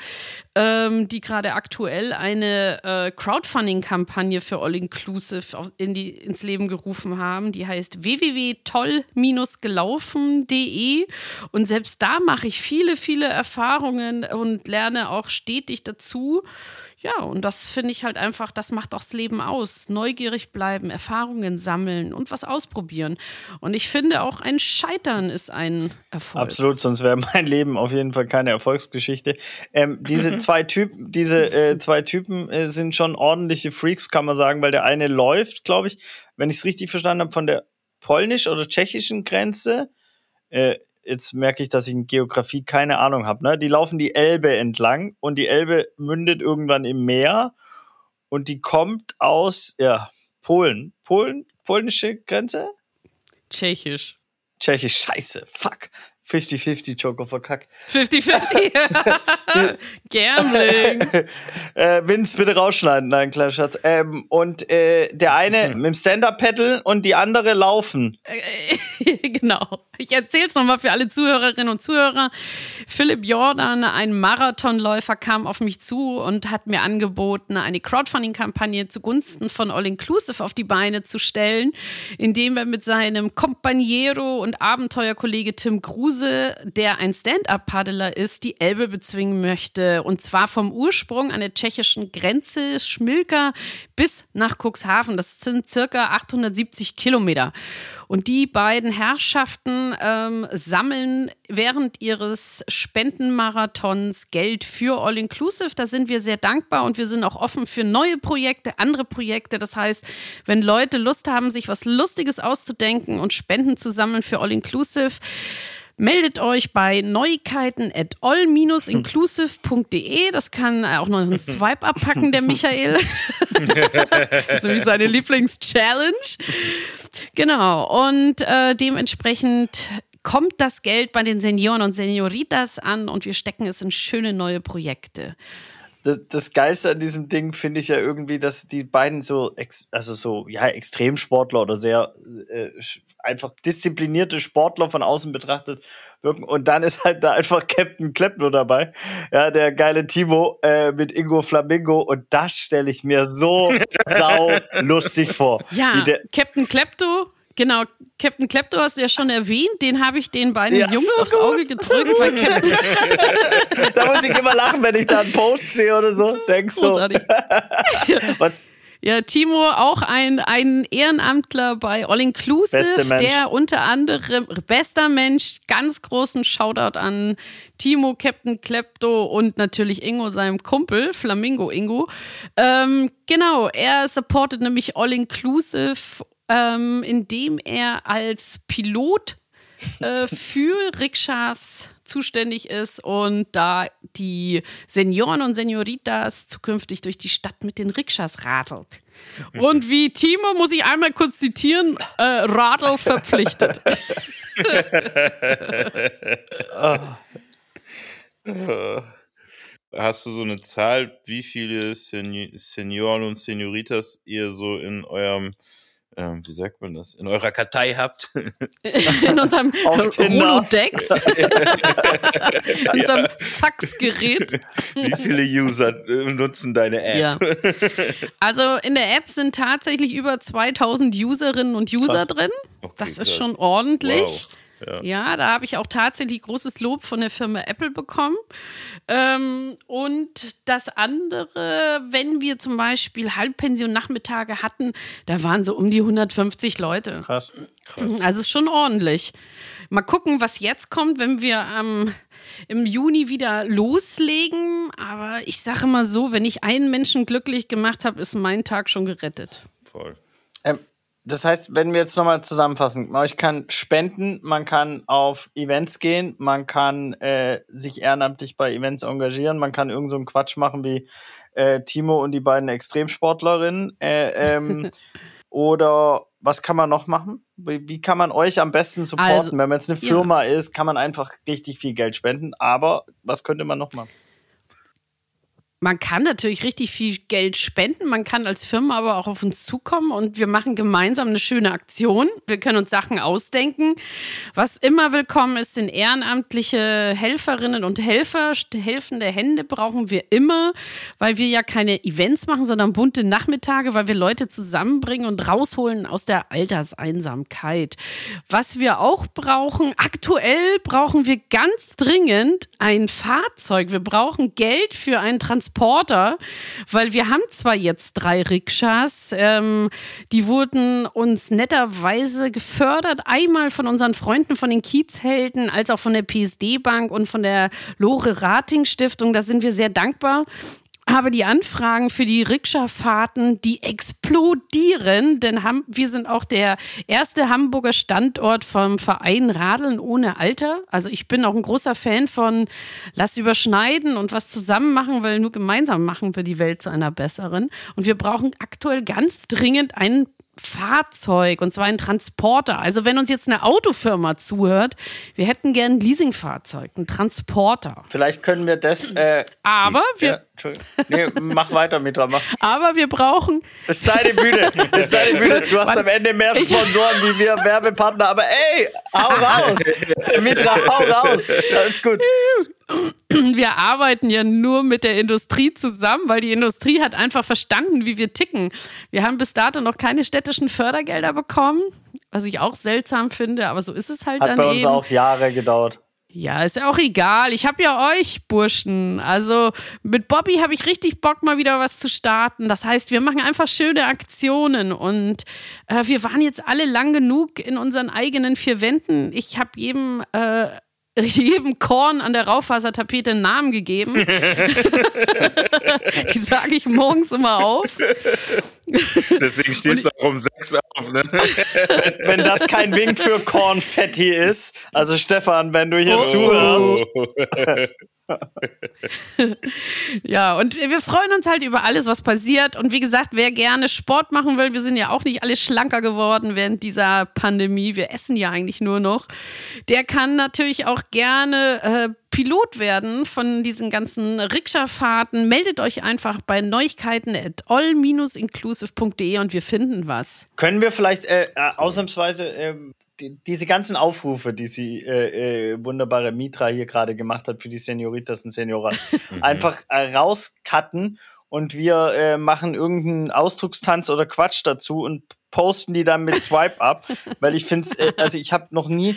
Speaker 3: ähm, die gerade aktuell eine äh, Crowdfunding-Kampagne für All Inclusive in die, ins Leben gerufen haben. Die heißt www.toll-gelaufen.de. Und selbst da mache ich viele, viele Erfahrungen und lerne auch stetig dazu. Ja, und das finde ich halt einfach, das macht auch das Leben aus. Neugierig bleiben, Erfahrungen sammeln und was ausprobieren. Und ich finde auch ein Scheitern ist ein Erfolg.
Speaker 1: Absolut, sonst wäre mein Leben auf jeden Fall keine Erfolgsgeschichte. Ähm, diese zwei Typen, diese äh, zwei Typen äh, sind schon ordentliche Freaks, kann man sagen, weil der eine läuft, glaube ich, wenn ich es richtig verstanden habe, von der polnisch- oder tschechischen Grenze äh, jetzt merke ich, dass ich in Geografie keine Ahnung habe. Ne? Die laufen die Elbe entlang und die Elbe mündet irgendwann im Meer und die kommt aus ja, Polen. Polen, polnische Grenze?
Speaker 3: Tschechisch.
Speaker 1: Tschechisch, scheiße, fuck. 50-50 Joker verkackt.
Speaker 3: 50-50. Gambling.
Speaker 1: äh, Vince, bitte rausschneiden. Nein, kleiner Schatz. Ähm, und äh, der eine mit dem Stand-Up-Pedal und die andere laufen.
Speaker 3: genau. Ich erzähle es nochmal für alle Zuhörerinnen und Zuhörer. Philipp Jordan, ein Marathonläufer, kam auf mich zu und hat mir angeboten, eine Crowdfunding-Kampagne zugunsten von All Inclusive auf die Beine zu stellen, indem er mit seinem Companiero und Abenteuerkollege Tim Kruse, der ein Stand-Up-Paddler ist, die Elbe bezwingen möchte. Und zwar vom Ursprung an der tschechischen Grenze Schmilka bis nach Cuxhaven. Das sind circa 870 Kilometer. Und die beiden Herrschaften ähm, sammeln während ihres Spendenmarathons Geld für All Inclusive. Da sind wir sehr dankbar und wir sind auch offen für neue Projekte, andere Projekte. Das heißt, wenn Leute Lust haben, sich was Lustiges auszudenken und Spenden zu sammeln für All Inclusive, Meldet euch bei Neuigkeiten at all-inclusive.de. Das kann auch noch ein Swipe abpacken, der Michael. das ist nämlich seine Lieblings-Challenge. Genau. Und äh, dementsprechend kommt das Geld bei den Senioren und Senioritas an und wir stecken es in schöne neue Projekte
Speaker 1: das, das Geilste an diesem Ding finde ich ja irgendwie, dass die beiden so, ex, also so, ja, Extremsportler oder sehr äh, einfach disziplinierte Sportler von außen betrachtet wirken. Und dann ist halt da einfach Captain Klepno dabei. Ja, der geile Timo äh, mit Ingo Flamingo. Und das stelle ich mir so sau lustig vor.
Speaker 3: Ja, Captain Klepto Genau, Captain Klepto hast du ja schon erwähnt, den habe ich den beiden ja, Jungs so aufs gut, Auge gedrückt. Weil
Speaker 1: da muss ich immer lachen, wenn ich da einen Post sehe oder so. Denkst du?
Speaker 3: Was? Ja, Timo, auch ein, ein Ehrenamtler bei All Inclusive, der unter anderem bester Mensch, ganz großen Shoutout an Timo, Captain Klepto und natürlich Ingo, seinem Kumpel, Flamingo Ingo. Ähm, genau, er supportet nämlich All Inclusive ähm, indem er als Pilot äh, für Rikschas zuständig ist und da die Senioren und Senioritas zukünftig durch die Stadt mit den Rikschas radelt. Und wie Timo, muss ich einmal kurz zitieren, äh, Radl verpflichtet.
Speaker 2: Hast du so eine Zahl, wie viele Sen Senioren und Senioritas ihr so in eurem ähm, wie sagt man das, in eurer Kartei habt.
Speaker 3: In unserem Rolodex. in unserem Faxgerät.
Speaker 2: Wie viele User äh, nutzen deine App? Ja.
Speaker 3: Also in der App sind tatsächlich über 2000 Userinnen und User krass. drin. Okay, das ist krass. schon ordentlich. Wow. Ja. ja, da habe ich auch tatsächlich großes Lob von der Firma Apple bekommen. Ähm, und das andere, wenn wir zum Beispiel Halbpension-Nachmittage hatten, da waren so um die 150 Leute.
Speaker 1: Krass. Krass.
Speaker 3: Also ist schon ordentlich. Mal gucken, was jetzt kommt, wenn wir ähm, im Juni wieder loslegen. Aber ich sage mal so, wenn ich einen Menschen glücklich gemacht habe, ist mein Tag schon gerettet.
Speaker 2: Voll.
Speaker 1: Ähm, das heißt, wenn wir jetzt nochmal zusammenfassen, man kann spenden, man kann auf Events gehen, man kann äh, sich ehrenamtlich bei Events engagieren, man kann irgend so einen Quatsch machen wie äh, Timo und die beiden Extremsportlerinnen. Äh, ähm, oder was kann man noch machen? Wie, wie kann man euch am besten supporten? Also, Wenn man jetzt eine Firma ja. ist, kann man einfach richtig viel Geld spenden. Aber was könnte man noch machen?
Speaker 3: Man kann natürlich richtig viel Geld spenden, man kann als Firma aber auch auf uns zukommen und wir machen gemeinsam eine schöne Aktion. Wir können uns Sachen ausdenken. Was immer willkommen ist, sind ehrenamtliche Helferinnen und Helfer. Helfende Hände brauchen wir immer, weil wir ja keine Events machen, sondern bunte Nachmittage, weil wir Leute zusammenbringen und rausholen aus der Alterseinsamkeit. Was wir auch brauchen, aktuell brauchen wir ganz dringend ein Fahrzeug. Wir brauchen Geld für einen Transport Transporter, weil wir haben zwar jetzt drei Rikschas, ähm, die wurden uns netterweise gefördert, einmal von unseren Freunden von den Kiezhelden, als auch von der PSD Bank und von der Lore Rating Stiftung. Da sind wir sehr dankbar habe die Anfragen für die Rikscha-Fahrten, die explodieren, denn haben, wir sind auch der erste Hamburger Standort vom Verein Radeln ohne Alter. Also ich bin auch ein großer Fan von Lass überschneiden und was zusammen machen, weil nur gemeinsam machen wir die Welt zu einer besseren. Und wir brauchen aktuell ganz dringend einen Fahrzeug und zwar ein Transporter. Also wenn uns jetzt eine Autofirma zuhört, wir hätten gern ein Leasingfahrzeug, ein Transporter.
Speaker 1: Vielleicht können wir das. Äh,
Speaker 3: Aber wir.
Speaker 1: Ja, nee, mach weiter, Mitra. Mach.
Speaker 3: Aber wir brauchen.
Speaker 1: Das ist deine Bühne. Das ist deine Bühne. Du hast am Ende mehr Sponsoren wie wir Werbepartner. Aber ey, hau raus. Mitra, hau raus. Das ist gut
Speaker 3: wir arbeiten ja nur mit der Industrie zusammen, weil die Industrie hat einfach verstanden, wie wir ticken. Wir haben bis dato noch keine städtischen Fördergelder bekommen, was ich auch seltsam finde, aber so ist es halt
Speaker 1: hat
Speaker 3: dann
Speaker 1: bei uns
Speaker 3: eben.
Speaker 1: auch Jahre gedauert.
Speaker 3: Ja, ist auch egal. Ich habe ja euch, Burschen. Also mit Bobby habe ich richtig Bock, mal wieder was zu starten. Das heißt, wir machen einfach schöne Aktionen und äh, wir waren jetzt alle lang genug in unseren eigenen vier Wänden. Ich habe jedem äh, jedem Korn an der Raufasertapete einen Namen gegeben. die sage ich morgens immer auf.
Speaker 2: Deswegen stehst du auch um sechs auf, ne?
Speaker 1: wenn das kein Wink für Kornfetti ist, also Stefan, wenn du hier oh. zuhörst.
Speaker 3: ja, und wir freuen uns halt über alles, was passiert. Und wie gesagt, wer gerne Sport machen will, wir sind ja auch nicht alle schlanker geworden während dieser Pandemie. Wir essen ja eigentlich nur noch. Der kann natürlich auch gerne äh, Pilot werden von diesen ganzen Rikscha-Fahrten. Meldet euch einfach bei Neuigkeiten at all-inclusive.de und wir finden was.
Speaker 1: Können wir vielleicht äh, äh ausnahmsweise ähm, die, diese ganzen Aufrufe, die sie äh, äh, wunderbare Mitra hier gerade gemacht hat für die Senioritas und Senioren, mhm. einfach äh, rauscutten und wir äh, machen irgendeinen Ausdruckstanz oder Quatsch dazu und posten die dann mit Swipe up, weil ich finde, äh, also ich habe noch nie,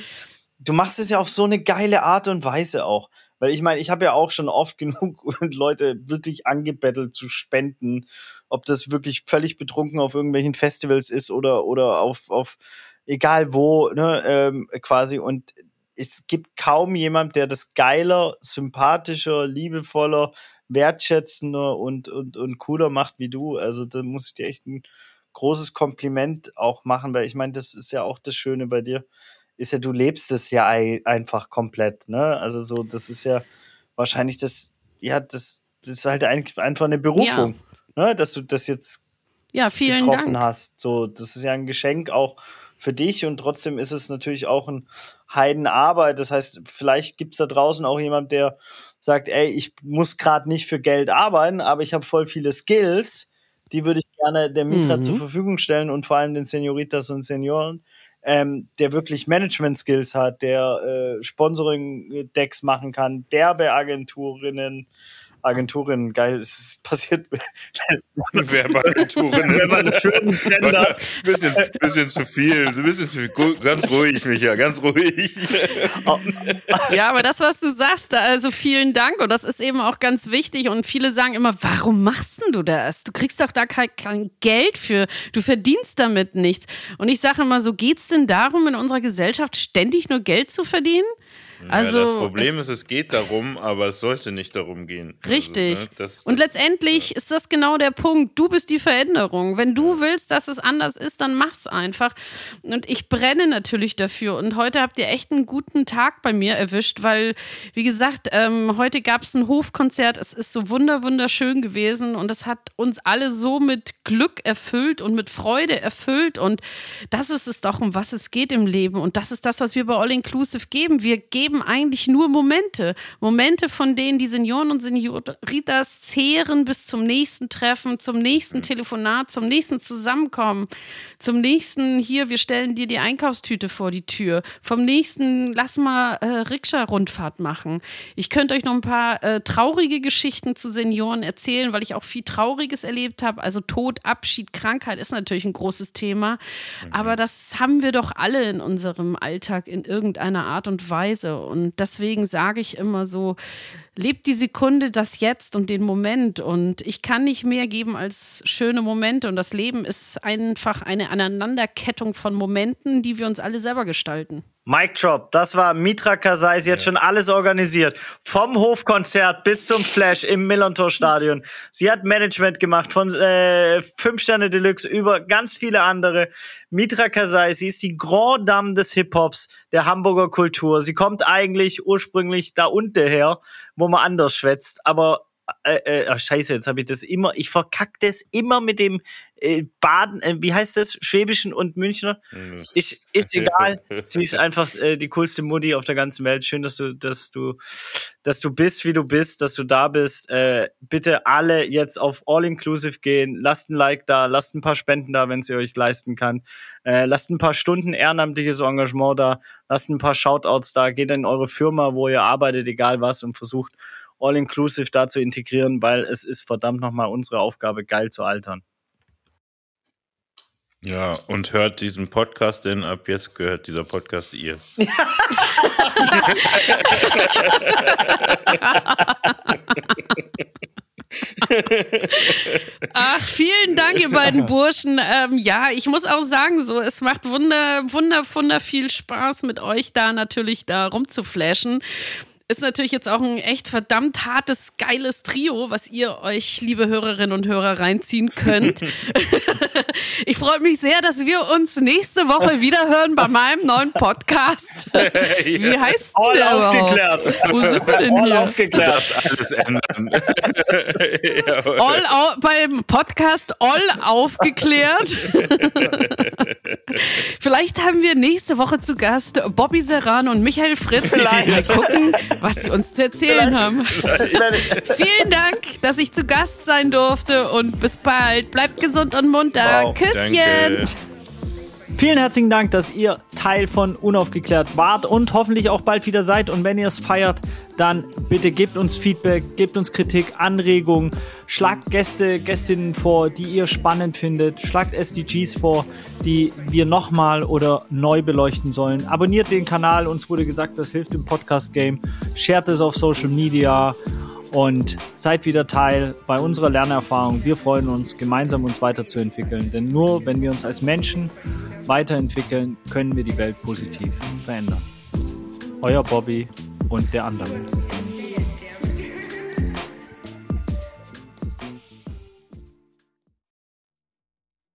Speaker 1: du machst es ja auf so eine geile Art und Weise auch. Weil ich meine, ich habe ja auch schon oft genug Leute wirklich angebettelt zu spenden, ob das wirklich völlig betrunken auf irgendwelchen Festivals ist oder, oder auf, auf egal wo, ne, ähm, quasi. Und es gibt kaum jemand, der das geiler, sympathischer, liebevoller, wertschätzender und, und, und cooler macht wie du. Also da muss ich dir echt ein großes Kompliment auch machen, weil ich meine, das ist ja auch das Schöne bei dir, ist ja, du lebst es ja einfach komplett, ne? Also so, das ist ja wahrscheinlich das, ja, das, das ist halt einfach eine Berufung, ja. ne? Dass du das jetzt
Speaker 3: ja, vielen
Speaker 1: getroffen
Speaker 3: Dank.
Speaker 1: hast. So, das ist ja ein Geschenk auch für dich und trotzdem ist es natürlich auch ein Heidenarbeit. Das heißt, vielleicht gibt es da draußen auch jemand, der sagt, ey, ich muss gerade nicht für Geld arbeiten, aber ich habe voll viele Skills, die würde ich gerne der Mitra mhm. zur Verfügung stellen und vor allem den Senioritas und Senioren, ähm, der wirklich Management-Skills hat, der äh, Sponsoring-Decks machen kann, Werbeagenturinnen, Agenturen, geil, es passiert.
Speaker 2: Schönen hat. Bisschen, bisschen zu viel, ein bisschen zu viel. Ganz ruhig, Micha, ganz ruhig.
Speaker 3: Ja, aber das, was du sagst, also vielen Dank und das ist eben auch ganz wichtig und viele sagen immer, warum machst denn du das? Du kriegst doch da kein, kein Geld für, du verdienst damit nichts. Und ich sage immer so, geht's denn darum, in unserer Gesellschaft ständig nur Geld zu verdienen? Also,
Speaker 2: ja, das Problem ist, es geht darum, aber es sollte nicht darum gehen.
Speaker 3: Also, Richtig. Also, ne, das, das, und letztendlich ja. ist das genau der Punkt. Du bist die Veränderung. Wenn du willst, dass es anders ist, dann mach's einfach. Und ich brenne natürlich dafür. Und heute habt ihr echt einen guten Tag bei mir erwischt, weil, wie gesagt, ähm, heute gab es ein Hofkonzert. Es ist so wunder, wunderschön gewesen und es hat uns alle so mit Glück erfüllt und mit Freude erfüllt. Und das ist es doch, um was es geht im Leben. Und das ist das, was wir bei All Inclusive geben. Wir geben geben eigentlich nur Momente. Momente, von denen die Senioren und Senioritas zehren bis zum nächsten Treffen, zum nächsten Telefonat, zum nächsten Zusammenkommen, zum nächsten, hier, wir stellen dir die Einkaufstüte vor die Tür, vom nächsten, lass mal äh, Rikscha-Rundfahrt machen. Ich könnte euch noch ein paar äh, traurige Geschichten zu Senioren erzählen, weil ich auch viel Trauriges erlebt habe. Also Tod, Abschied, Krankheit ist natürlich ein großes Thema. Mhm. Aber das haben wir doch alle in unserem Alltag in irgendeiner Art und Weise. Und deswegen sage ich immer so, lebt die Sekunde, das Jetzt und den Moment. Und ich kann nicht mehr geben als schöne Momente. Und das Leben ist einfach eine Aneinanderkettung von Momenten, die wir uns alle selber gestalten.
Speaker 1: Mic Drop, das war Mitra Kasai, sie hat schon alles organisiert. Vom Hofkonzert bis zum Flash im Millontor-Stadion. Sie hat Management gemacht von äh, Fünf Sterne Deluxe über ganz viele andere. Mitra Kasai, sie ist die Grand Dame des Hip-Hops, der Hamburger Kultur. Sie kommt eigentlich ursprünglich da unten her, wo man anders schwätzt, aber äh, äh, scheiße, jetzt habe ich das immer, ich verkack das immer mit dem äh, Baden, äh, wie heißt das, Schwäbischen und Münchner. Ich, ist egal, sie ist einfach äh, die coolste Mutti auf der ganzen Welt. Schön, dass du, dass du, dass du bist, wie du bist, dass du da bist. Äh, bitte alle jetzt auf All Inclusive gehen, lasst ein Like da, lasst ein paar Spenden da, wenn sie euch leisten kann. Äh, lasst ein paar Stunden ehrenamtliches Engagement da, lasst ein paar Shoutouts da, geht in eure Firma, wo ihr arbeitet, egal was, und versucht All-Inclusive da zu integrieren, weil es ist verdammt nochmal unsere Aufgabe, geil zu altern.
Speaker 2: Ja, und hört diesen Podcast, denn ab jetzt gehört dieser Podcast ihr.
Speaker 3: Ach, vielen Dank, ihr beiden Burschen. Ähm, ja, ich muss auch sagen, so, es macht wunder, wunder, wunder viel Spaß mit euch da natürlich da rumzuflashen. Ist natürlich jetzt auch ein echt verdammt hartes, geiles Trio, was ihr euch, liebe Hörerinnen und Hörer, reinziehen könnt. ich freue mich sehr, dass wir uns nächste Woche wieder hören bei meinem neuen Podcast. Wie heißt
Speaker 1: All der aufgeklärt.
Speaker 3: Überhaupt? Wo sind wir denn
Speaker 1: All
Speaker 3: hier?
Speaker 1: aufgeklärt.
Speaker 2: Alles ändern.
Speaker 3: All au beim Podcast All aufgeklärt. Vielleicht haben wir nächste Woche zu Gast Bobby Serrano und Michael Fritz.
Speaker 1: Vielleicht.
Speaker 3: Mal gucken, was sie uns zu erzählen haben. Vielen Dank, dass ich zu Gast sein durfte und bis bald. Bleibt gesund und munter.
Speaker 1: Wow,
Speaker 3: Küsschen.
Speaker 2: Danke.
Speaker 4: Vielen herzlichen Dank, dass ihr Teil von Unaufgeklärt wart und hoffentlich auch bald wieder seid. Und wenn ihr es feiert, dann bitte gebt uns Feedback, gebt uns Kritik, Anregungen, schlagt Gäste, Gästinnen vor, die ihr spannend findet, schlagt SDGs vor, die wir nochmal oder neu beleuchten sollen. Abonniert den Kanal, uns wurde gesagt, das hilft im Podcast-Game. Shared es auf Social Media und seid wieder Teil bei unserer Lernerfahrung. Wir freuen uns, gemeinsam uns weiterzuentwickeln, denn nur wenn wir uns als Menschen weiterentwickeln, können wir die Welt positiv verändern. Euer Bobby und der andere.